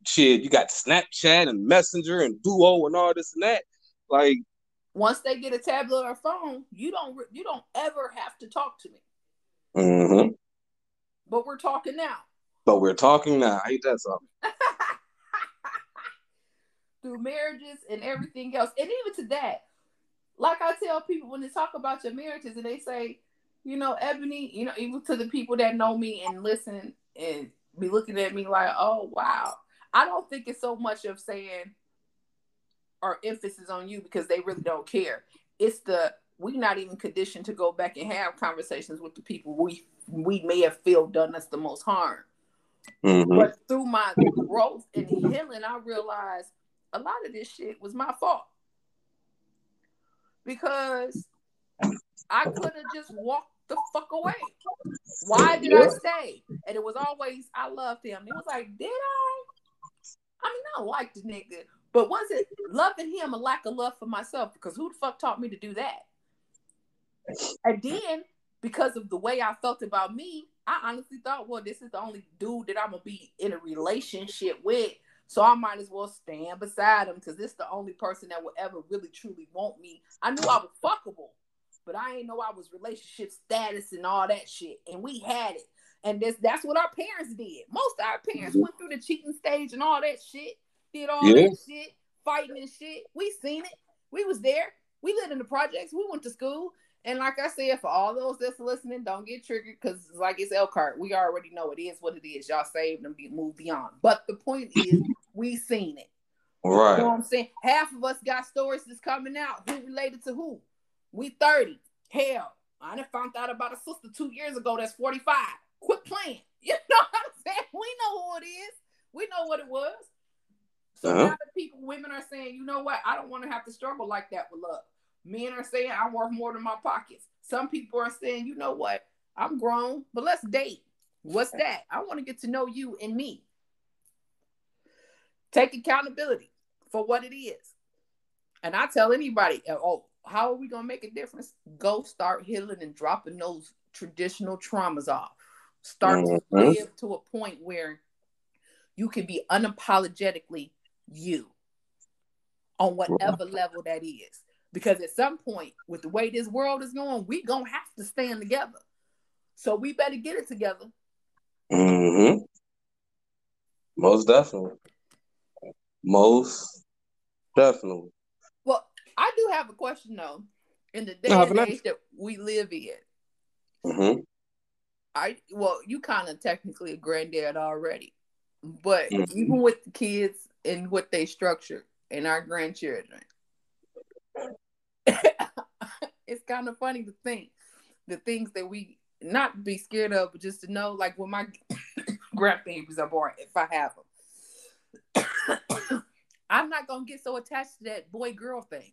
shit, you got Snapchat and Messenger and Duo and all this and that. Like once they get a tablet or a phone, you don't you don't ever have to talk to me. Mm-hmm. But we're talking now. But we're talking now. Ain't that something? Through marriages and everything else, and even to that, like I tell people when they talk about your marriages, and they say, you know, Ebony, you know, even to the people that know me and listen and be looking at me like, oh wow. I don't think it's so much of saying or emphasis on you because they really don't care. It's the we're not even conditioned to go back and have conversations with the people we we may have feel done us the most harm. Mm-hmm. But through my growth and healing, I realized a lot of this shit was my fault because I could have just walked the fuck away. Why did I stay? And it was always I loved him. It was like, did I? I mean, I liked the nigga, but was it loving him a lack of love for myself? Because who the fuck taught me to do that? And then because of the way I felt about me, I honestly thought, well, this is the only dude that I'm gonna be in a relationship with. So I might as well stand beside him because this is the only person that will ever really truly want me. I knew I was fuckable, but I didn't know I was relationship status and all that shit. And we had it. And this that's what our parents did. Most of our parents mm-hmm. went through the cheating stage and all that shit did all yeah. that shit, fighting and shit. We seen it. We was there. We lived in the projects. We went to school. And like I said, for all those that's listening, don't get triggered because like it's Elkhart. We already know it is what it is. Y'all saved and be moved beyond. But the point is, we seen it. Right. You know what I'm saying? Half of us got stories that's coming out. Who related to who? We 30. Hell, I done found out about a sister two years ago that's 45. Quit playing. You know what I'm saying? We know who it is. We know what it was. So uh-huh. now the people, women are saying, you know what? I don't want to have to struggle like that with love. Men are saying I'm worth more than my pockets. Some people are saying, you know what? I'm grown, but let's date. What's that? I want to get to know you and me. Take accountability for what it is. And I tell anybody, oh, how are we gonna make a difference? Go start healing and dropping those traditional traumas off. Start mm-hmm. to live to a point where you can be unapologetically you on whatever level that is. Because at some point, with the way this world is going, we gonna have to stand together. So we better get it together. Mm-hmm. Most definitely. Most definitely. Well, I do have a question though. In the day and age that we live in, mm-hmm. I well, you kind of technically a granddad already, but mm-hmm. even with the kids and what they structure and our grandchildren, it's kind of funny to think the things that we not be scared of, but just to know, like when my grandbabies are born, if I have them, I'm not gonna get so attached to that boy girl thing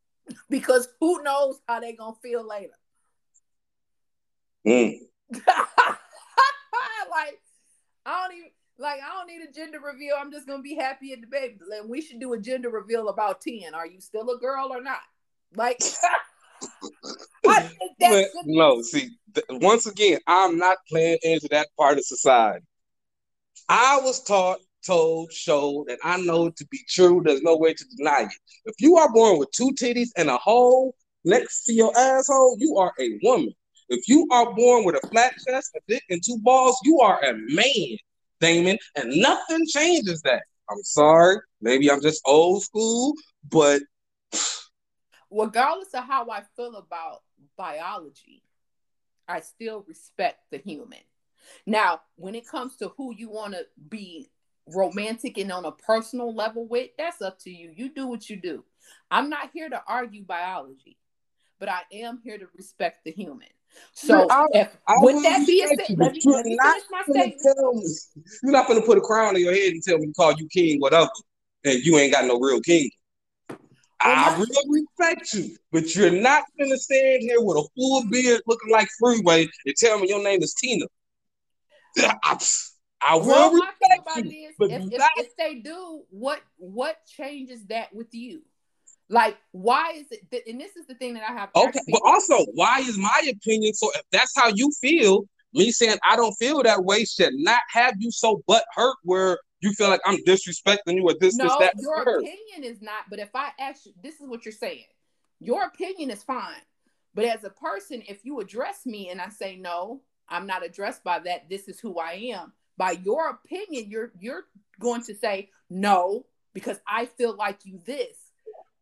because who knows how they gonna feel later. Mm. like I don't even like I don't need a gender reveal. I'm just gonna be happy at the baby. Like, we should do a gender reveal about 10. Are you still a girl or not? Like but, no, see, th- once again, I'm not playing into that part of society. I was taught, told, showed, and I know to be true. There's no way to deny it. If you are born with two titties and a hole next to your asshole, you are a woman. If you are born with a flat chest, a dick, and two balls, you are a man, Damon, and nothing changes that. I'm sorry, maybe I'm just old school, but regardless of how I feel about biology, I still respect the human. Now, when it comes to who you want to be romantic and on a personal level with, that's up to you. You do what you do. I'm not here to argue biology, but I am here to respect the human. So, I, if, I with that being said, let me, let me finish my statement. You're not going to put a crown on your head and tell me to call you king, whatever, and you ain't got no real king. I really respect you, but you're not gonna stand here with a full beard looking like Freeway and tell me your name is Tina. I, I will well, respect you, is, but if, if, if, they do, what what changes that with you? Like, why is it? Th- and this is the thing that I have. Okay, but also, why is my opinion? So if that's how you feel, me saying I don't feel that way should not have you so butt hurt where you feel like I'm disrespecting you or this, no, this, that. Your opinion is not, but if I ask you, this is what you're saying. Your opinion is fine. But as a person, if you address me and I say, no, I'm not addressed by that, this is who I am. By your opinion, you're you're going to say no, because I feel like you this.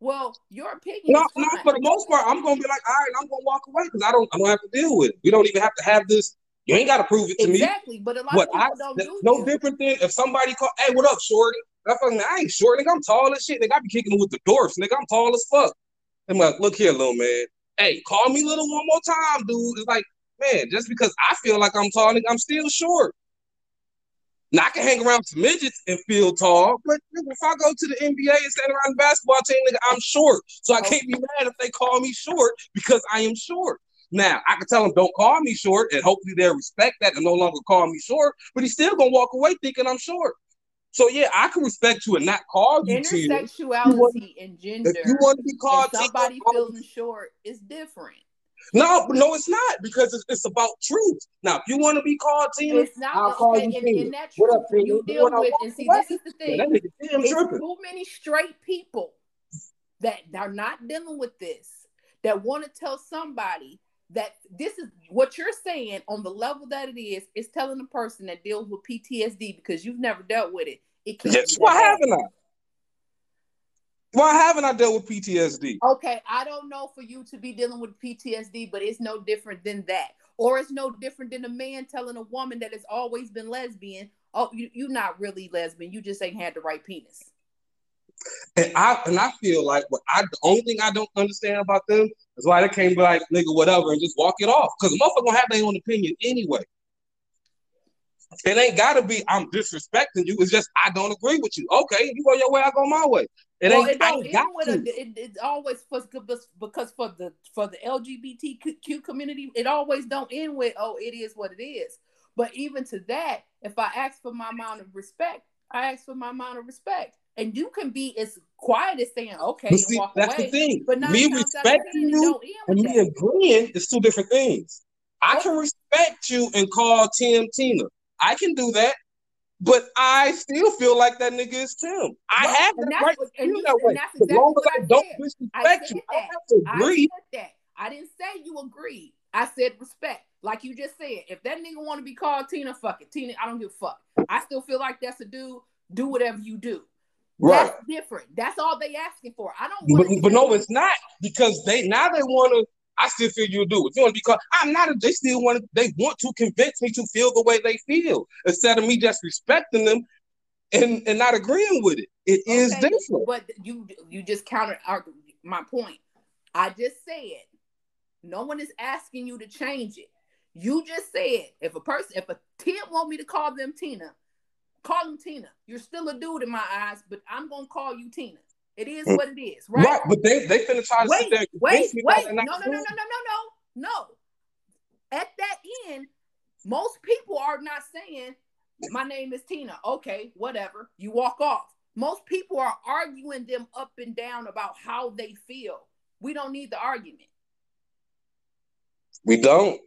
Well, your opinion. No, no, for the most part, I'm gonna be like, all right, I'm gonna walk away because I don't I don't have to deal with it. We don't even have to have this you ain't got to prove it to exactly, me. Exactly, but a lot what, of people I, don't do No different than if somebody call, hey, what up, shorty? I fucking, I ain't short, nigga. I'm tall as shit. Nigga, I be kicking with the dwarfs, nigga. I'm tall as fuck. I'm like, look here, little man. Hey, call me little one more time, dude. It's like, man, just because I feel like I'm tall, nigga, I'm still short. Now I can hang around some midgets and feel tall, but nigga, if I go to the NBA and stand around the basketball team, nigga, I'm short. So I can't be mad if they call me short because I am short. Now I can tell them don't call me short, and hopefully they'll respect that and no longer call me short. But he's still gonna walk away thinking I'm short. So yeah, I can respect you and not call you intersexuality and gender. If you want to be called somebody feeling short is different. No, no, it's not because it's, it's about truth. Now, if you want to be called Tina, it's not. I'll call you Tina. And that truth up, you deal with, and see, this is the thing. Yeah, it's too many straight people that are not dealing with this that want to tell somebody that this is what you're saying on the level that it is is telling a person that deals with PTSD because you've never dealt with it. It can't. Yes, why haven't I? Why haven't I dealt with PTSD? Okay, I don't know for you to be dealing with PTSD, but it's no different than that. Or it's no different than a man telling a woman that has always been lesbian, oh, you, you're not really lesbian. You just ain't had the right penis. And I and I feel like what I the only thing I don't understand about them is why they can't be like nigga whatever and just walk it off because motherfucker gonna have their own opinion anyway. It ain't gotta be I'm disrespecting you. It's just I don't agree with you. Okay, you go your way, I go my way. It well, ain't. It, don't, got to. It, it's always for because for the for the LGBTQ community, it always don't end with oh it is what it is. But even to that, if I ask for my amount of respect, I ask for my amount of respect and you can be as quiet as saying okay see, that's away, the thing. But not me respecting you and me that. agreeing is two different things. I can respect you and call Tim Tina. I can do that. But I still feel like that nigga is Tim. I Right, have and that right to feel you- that way. that's As long as I I don't said. I disrespect you, I that. don't have to I agree. said that. I didn't say you agreed. I said respect. Like you just said, if that nigga want to be called Tina, fuck it. Tina, I don't give a fuck. I still feel like that's a dude. Do whatever you do. Right. That's different. That's all they asking for. I don't But, but no, it's not because they now they want to. I still feel you do. If you want to be called, I'm not. A, they still want to. They want to convince me to feel the way they feel instead of me just respecting them and and not agreeing with it. It is Okay, different. But you you just counter argue my point. I just said no one is asking you to change it. You just said if a person if a Tim want me to call them Tina, call them Tina. You're still a dude in my eyes, but I'm gonna call you Tina. It is what it is, right? Right, but they they finna try to sit Wait, there wait, wait. No, no, no, no, no, no, no, no. At that end, most people are not saying my name is Tina. Okay, whatever. You walk off. Most people are arguing them up and down about how they feel. We don't need the argument. We don't.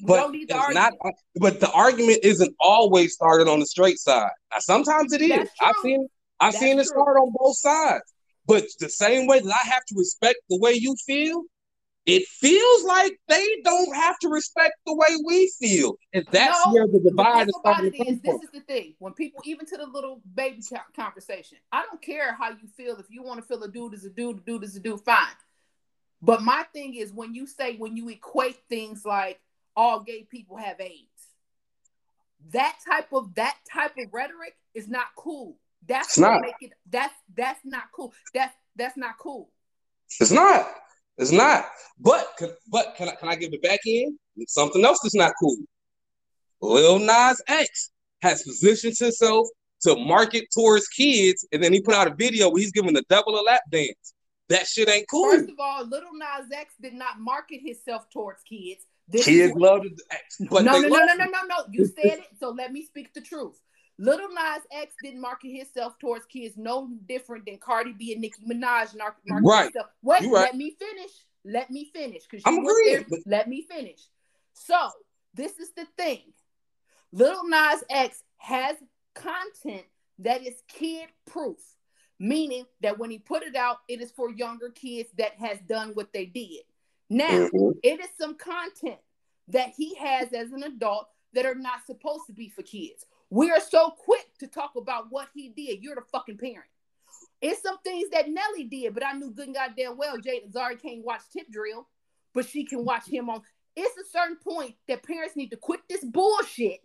We But don't need the argument. not. But the argument isn't always started on the straight side. Now, sometimes it is. I've seen. I've That's seen it true. start on both sides. But the same way that I have to respect the way you feel, it feels like they don't have to respect the way we feel, and that's No, where the divide is about starting to come this is the thing. When people, even to the little baby co- conversation, I don't care how you feel. If you want to feel a dude is a dude, a dude is a dude, fine. But my thing is when you say when you equate things like all gay people have AIDS, that type of that type of rhetoric is not cool. That's It's not. make it. That's that's not cool. That's that's not cool. It's not. It's not. But can, but can I can I give the back end? Something else that's not cool. Lil Nas X has positioned himself to market towards kids, and then he put out a video where he's giving the devil a lap dance. That shit ain't cool. First of all, Little Nas X did not market himself towards kids. This Kids is love the X, but no, no, no, no, no, no, no. You said it, so let me speak the truth. Little Nas X didn't market himself towards kids no different than Cardi B and Nicki Minaj mar- market Right. himself. Wait, right. let me finish. Let me finish. Because I'm agreeing, but- Let me finish. So this is the thing. Little Nas X has content that is kid proof, meaning that when he put it out, it is for younger kids that has done what they did. Now, Mhm. it is some content that he has as an adult that are not supposed to be for kids. We are so quick to talk about what he did. You're the fucking parent. It's some things that Nelly did, but I knew good and goddamn well Jade Zari can't watch Tip Drill, but she can watch him on. It's a certain point that parents need to quit this bullshit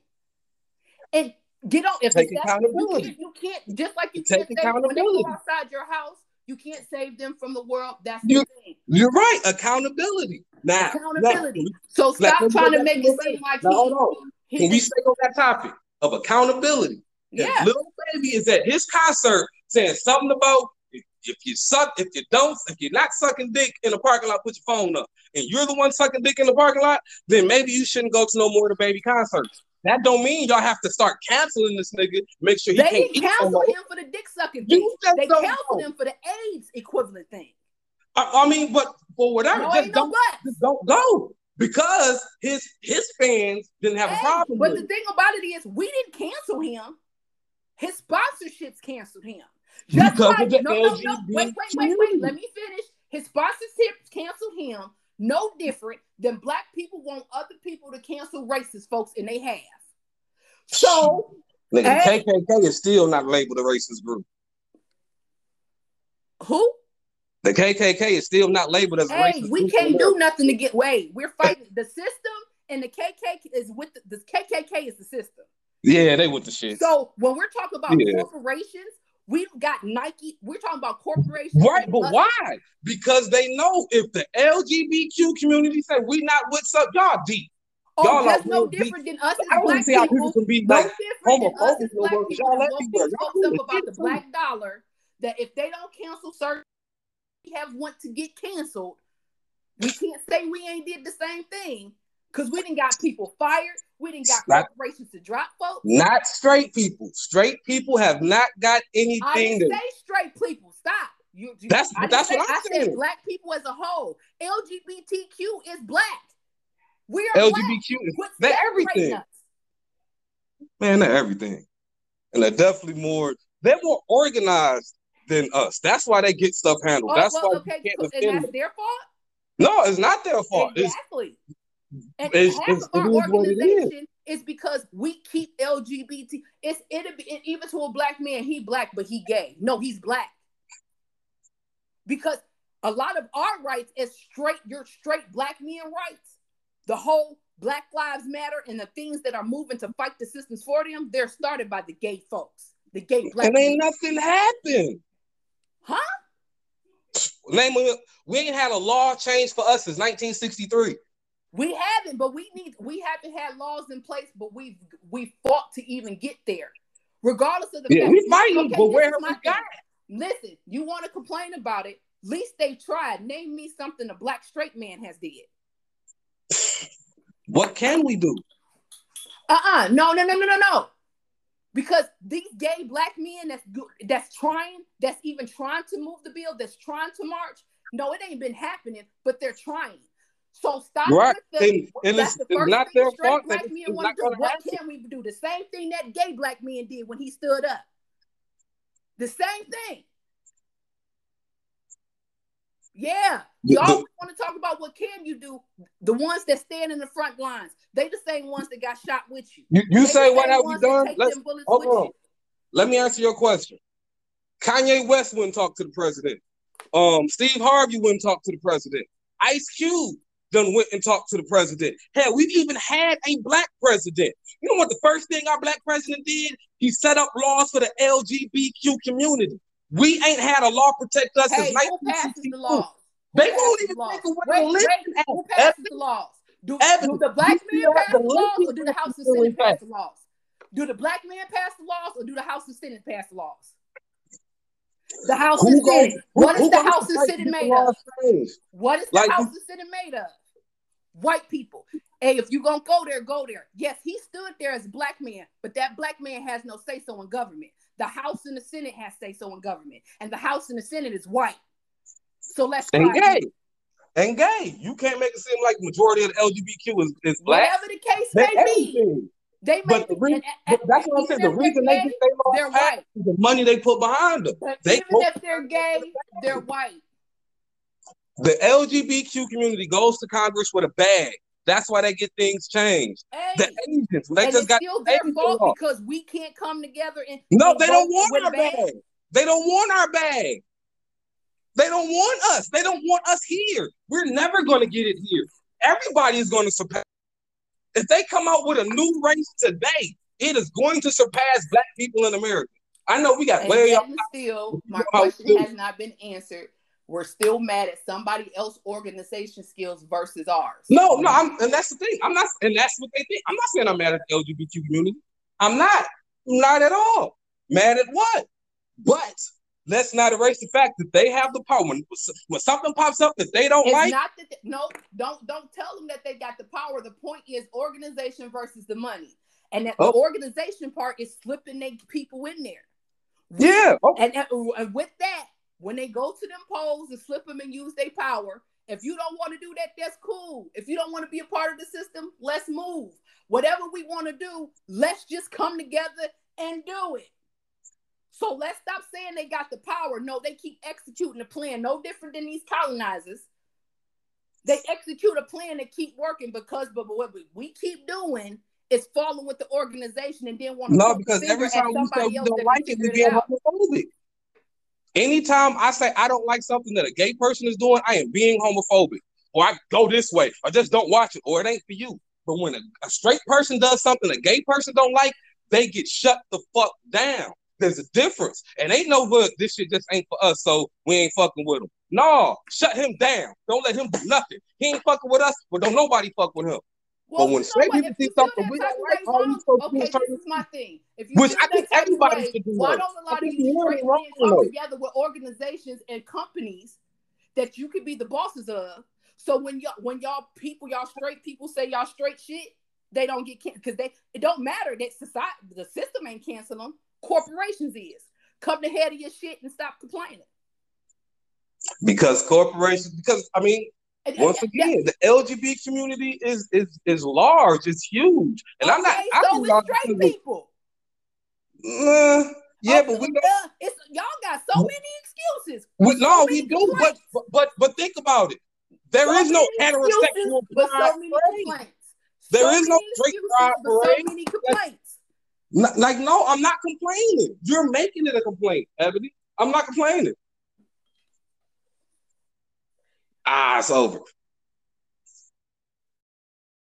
and get on. If Take accountability. You can't, you can't just like you Take can't save when they go outside your house. You can't save them from the world. That's You- the thing. You're right. Accountability. Now, Accountability. now, So stop trying to make it seem like Now, he, hold on. when we stay on that topic of accountability, yeah. Little Baby is at his concert saying something about if, you suck, if you don't, if you're not sucking dick in the parking lot, put your phone up. And you're the one sucking dick in the parking lot, then maybe you shouldn't go to no more of DaBaby concerts. That don't mean y'all have to start canceling this nigga. Make sure he They can't didn't cancel him for the dick sucking thing. They canceled him for the AIDS equivalent thing. I, I mean, but for whatever, No, just don't, but. just don't go because his his fans didn't have a problem but the thing about it is, we didn't cancel him. His sponsorships canceled him. Just Because like no, no, no. Wait, wait, wait, wait. Let me finish. His sponsorships canceled him. No different than black people want other people to cancel racist folks, and they have. So Nigga, Hey. KKK is still not labeled a racist group. who? The KKK is still not labeled as Hey, racist we can't do nothing to get. way. we're fighting the system, and the KKK is with the, the KKK is the system. Yeah, they with the shit. So when we're talking about Yeah. corporations, we've got Nike. We're talking about corporations, Right, but why? Because they know if the LGBTQ community say we not what's up, y'all deep. Oh, y'all that's are no real deep. different than us I don't see how people. can be No like different homophobic y'all let people- up about the black dollar. That if they don't cancel certain, have want to get canceled. We can't say we ain't did the same thing because we didn't got people fired. We didn't got Not- corporations to drop folks. Not straight people. Straight people have not got I anything didn't to say straight people. Stop. You, you- That's- I that's say- what I'm I said saying. black people as a whole. LGBTQ is black. We are LGBTQ. They're everything. Man, they're everything. Us. Man, they're everything. And they're definitely more, they're more organized than us. That's why they get stuff handled. Oh, that's well, why okay, you can't and that's their fault. No, it's not their fault. It's, Exactly. And it's- half it's- of our it is is. organization is. because we keep LGBT. It's it be even to a black man. He black, but he gay. No, he's black. Because a lot of our rights is straight. Your straight black men rights. The whole Black Lives Matter and the things that are moving to fight the systems for them. They're started by the gay folks. The gay black. and ain't nothing happened. Huh? Name of, we ain't had a law change for us since 1963. We haven't, but we need we haven't had laws in place, but we've we fought to even get there. Regardless of the Yeah, fact, we fighting, but this where have my we got? Listen, you want to complain about it? Least they tried. Name me something a black straight man has did. What can we do? Uh-uh. No, no, no, no, no, no. Because these gay black men that's that's trying, that's even trying to move the bill, that's trying to march. No, it ain't been happening, but they're trying. So stop Right. and, and that's it's, the first not thing their straight fault. black men want to do. What happen. can we do? The same thing that gay black men did when he stood up. The same thing. Yeah. Y'all the- want to talk about what can you do? The ones that stand in the front lines, they the same ones that got shot with you. You, you They say what same have we done? Let's hold on. you. Let me answer your question. Kanye West wouldn't talk to the president. Um, Steve Harvey wouldn't talk to the president. Ice Cube done went and talked to the president. Hell, we've even had a black president. You know what the first thing our black president did? He set up laws for the LGBTQ community. We ain't had a law protect us Hey, since who passes the 1962. laws? Who They passes won't the even laws? take away Wait, the wait, who passes the laws? Do, do the black men pass the the laws, or do the House of Senate pass the laws? Do the black men pass the laws, or do the House of Senate pass the laws? The House Who and Senate. who- What who is the House and Senate the made of? What is the House and Senate made of? White people. Hey, if you're gonna go there, go there. Yes, he stood there as a black man, but that black man has no say so in government. The House and the Senate has say so in government, and the House and the Senate is white. So let's And try gay. And gay. You can't make it seem like majority of the LGBTQ is, is black. whatever the case They're may be. everything. They But make the it, reason, and- and- but that's what I'm saying. The reason they're they gay, get their they're white. is the money they put behind them. But They even vote- if they're gay, they're white. The LGBTQ community goes to Congress with a bag. That's why they get things changed. Hey, The when they just it's got still their fault law. because we can't come together and No, they don't want our bag. bag. They don't want our bag. They don't want us. They don't want us here. We're never going to get it here. Everybody is going to surpass. If they come out with a new race today, it is going to surpass black people in America. I know we got And way and still, my question has not been answered. We're still mad at somebody else organization skills versus ours. No, no, I'm, and that's the thing. I'm not, and that's what they think. I'm not saying I'm mad at the LGBT community. I'm not. Not at all. Mad at what? But let's not erase the fact that they have the power. When, when something pops up that they don't It's like, not that they- no, don't don't tell them that they got the power. The point is organization versus the money, and that Oh. the organization part is slipping their people in there. We- yeah, oh, and- and with that, when they go to them polls and slip them and use their power, if you don't want to do that, that's cool. If you don't want to be a part of the system, let's move. Whatever we want to do, let's just come together and do it. So let's stop saying they got the power. No, they keep executing the plan. No different than these colonizers. They execute a plan that keep working because but what we keep doing is following with the organization and then want to no, because every time we we don't like it, we being homophobic. Anytime I say I don't like something that a gay person is doing, I am being homophobic. Or I go this way, or just don't watch it, or it ain't for you. But when a, a straight person does something a gay person don't like, they get shut the fuck down. There's a difference. And ain't no look, this shit just ain't for us, so we ain't fucking with him. No, shut him down. Don't let him do nothing. He ain't fucking with us, but don't nobody fuck with him. Well, But when straight people If see something we don't like, all we don't- supposed to do okay, is this is my thing. If you Which I think that type of everybody way, should do Why don't a lot of you straight wrong, men come together with organizations and companies that you could be the bosses of? So when y'all when y'all people, y'all straight people say y'all straight shit, they don't get canceled because they it don't matter that society the system ain't canceling them. Corporations is. Come to head of your shit and stop complaining. because corporations because I mean Once again, the LGBT community is is is large. It's huge, and okay, I'm not. So I'm straight people. Uh, yeah, okay, but we uh, it's y'all got so many excuses. We, so no, we do, but, but but think about it. There so is no heterosexual but so. There so is no straight pride parade. So many complaints. Like, no, I'm not complaining. You're making it a complaint, Ebony. I'm not complaining. Ah, it's over.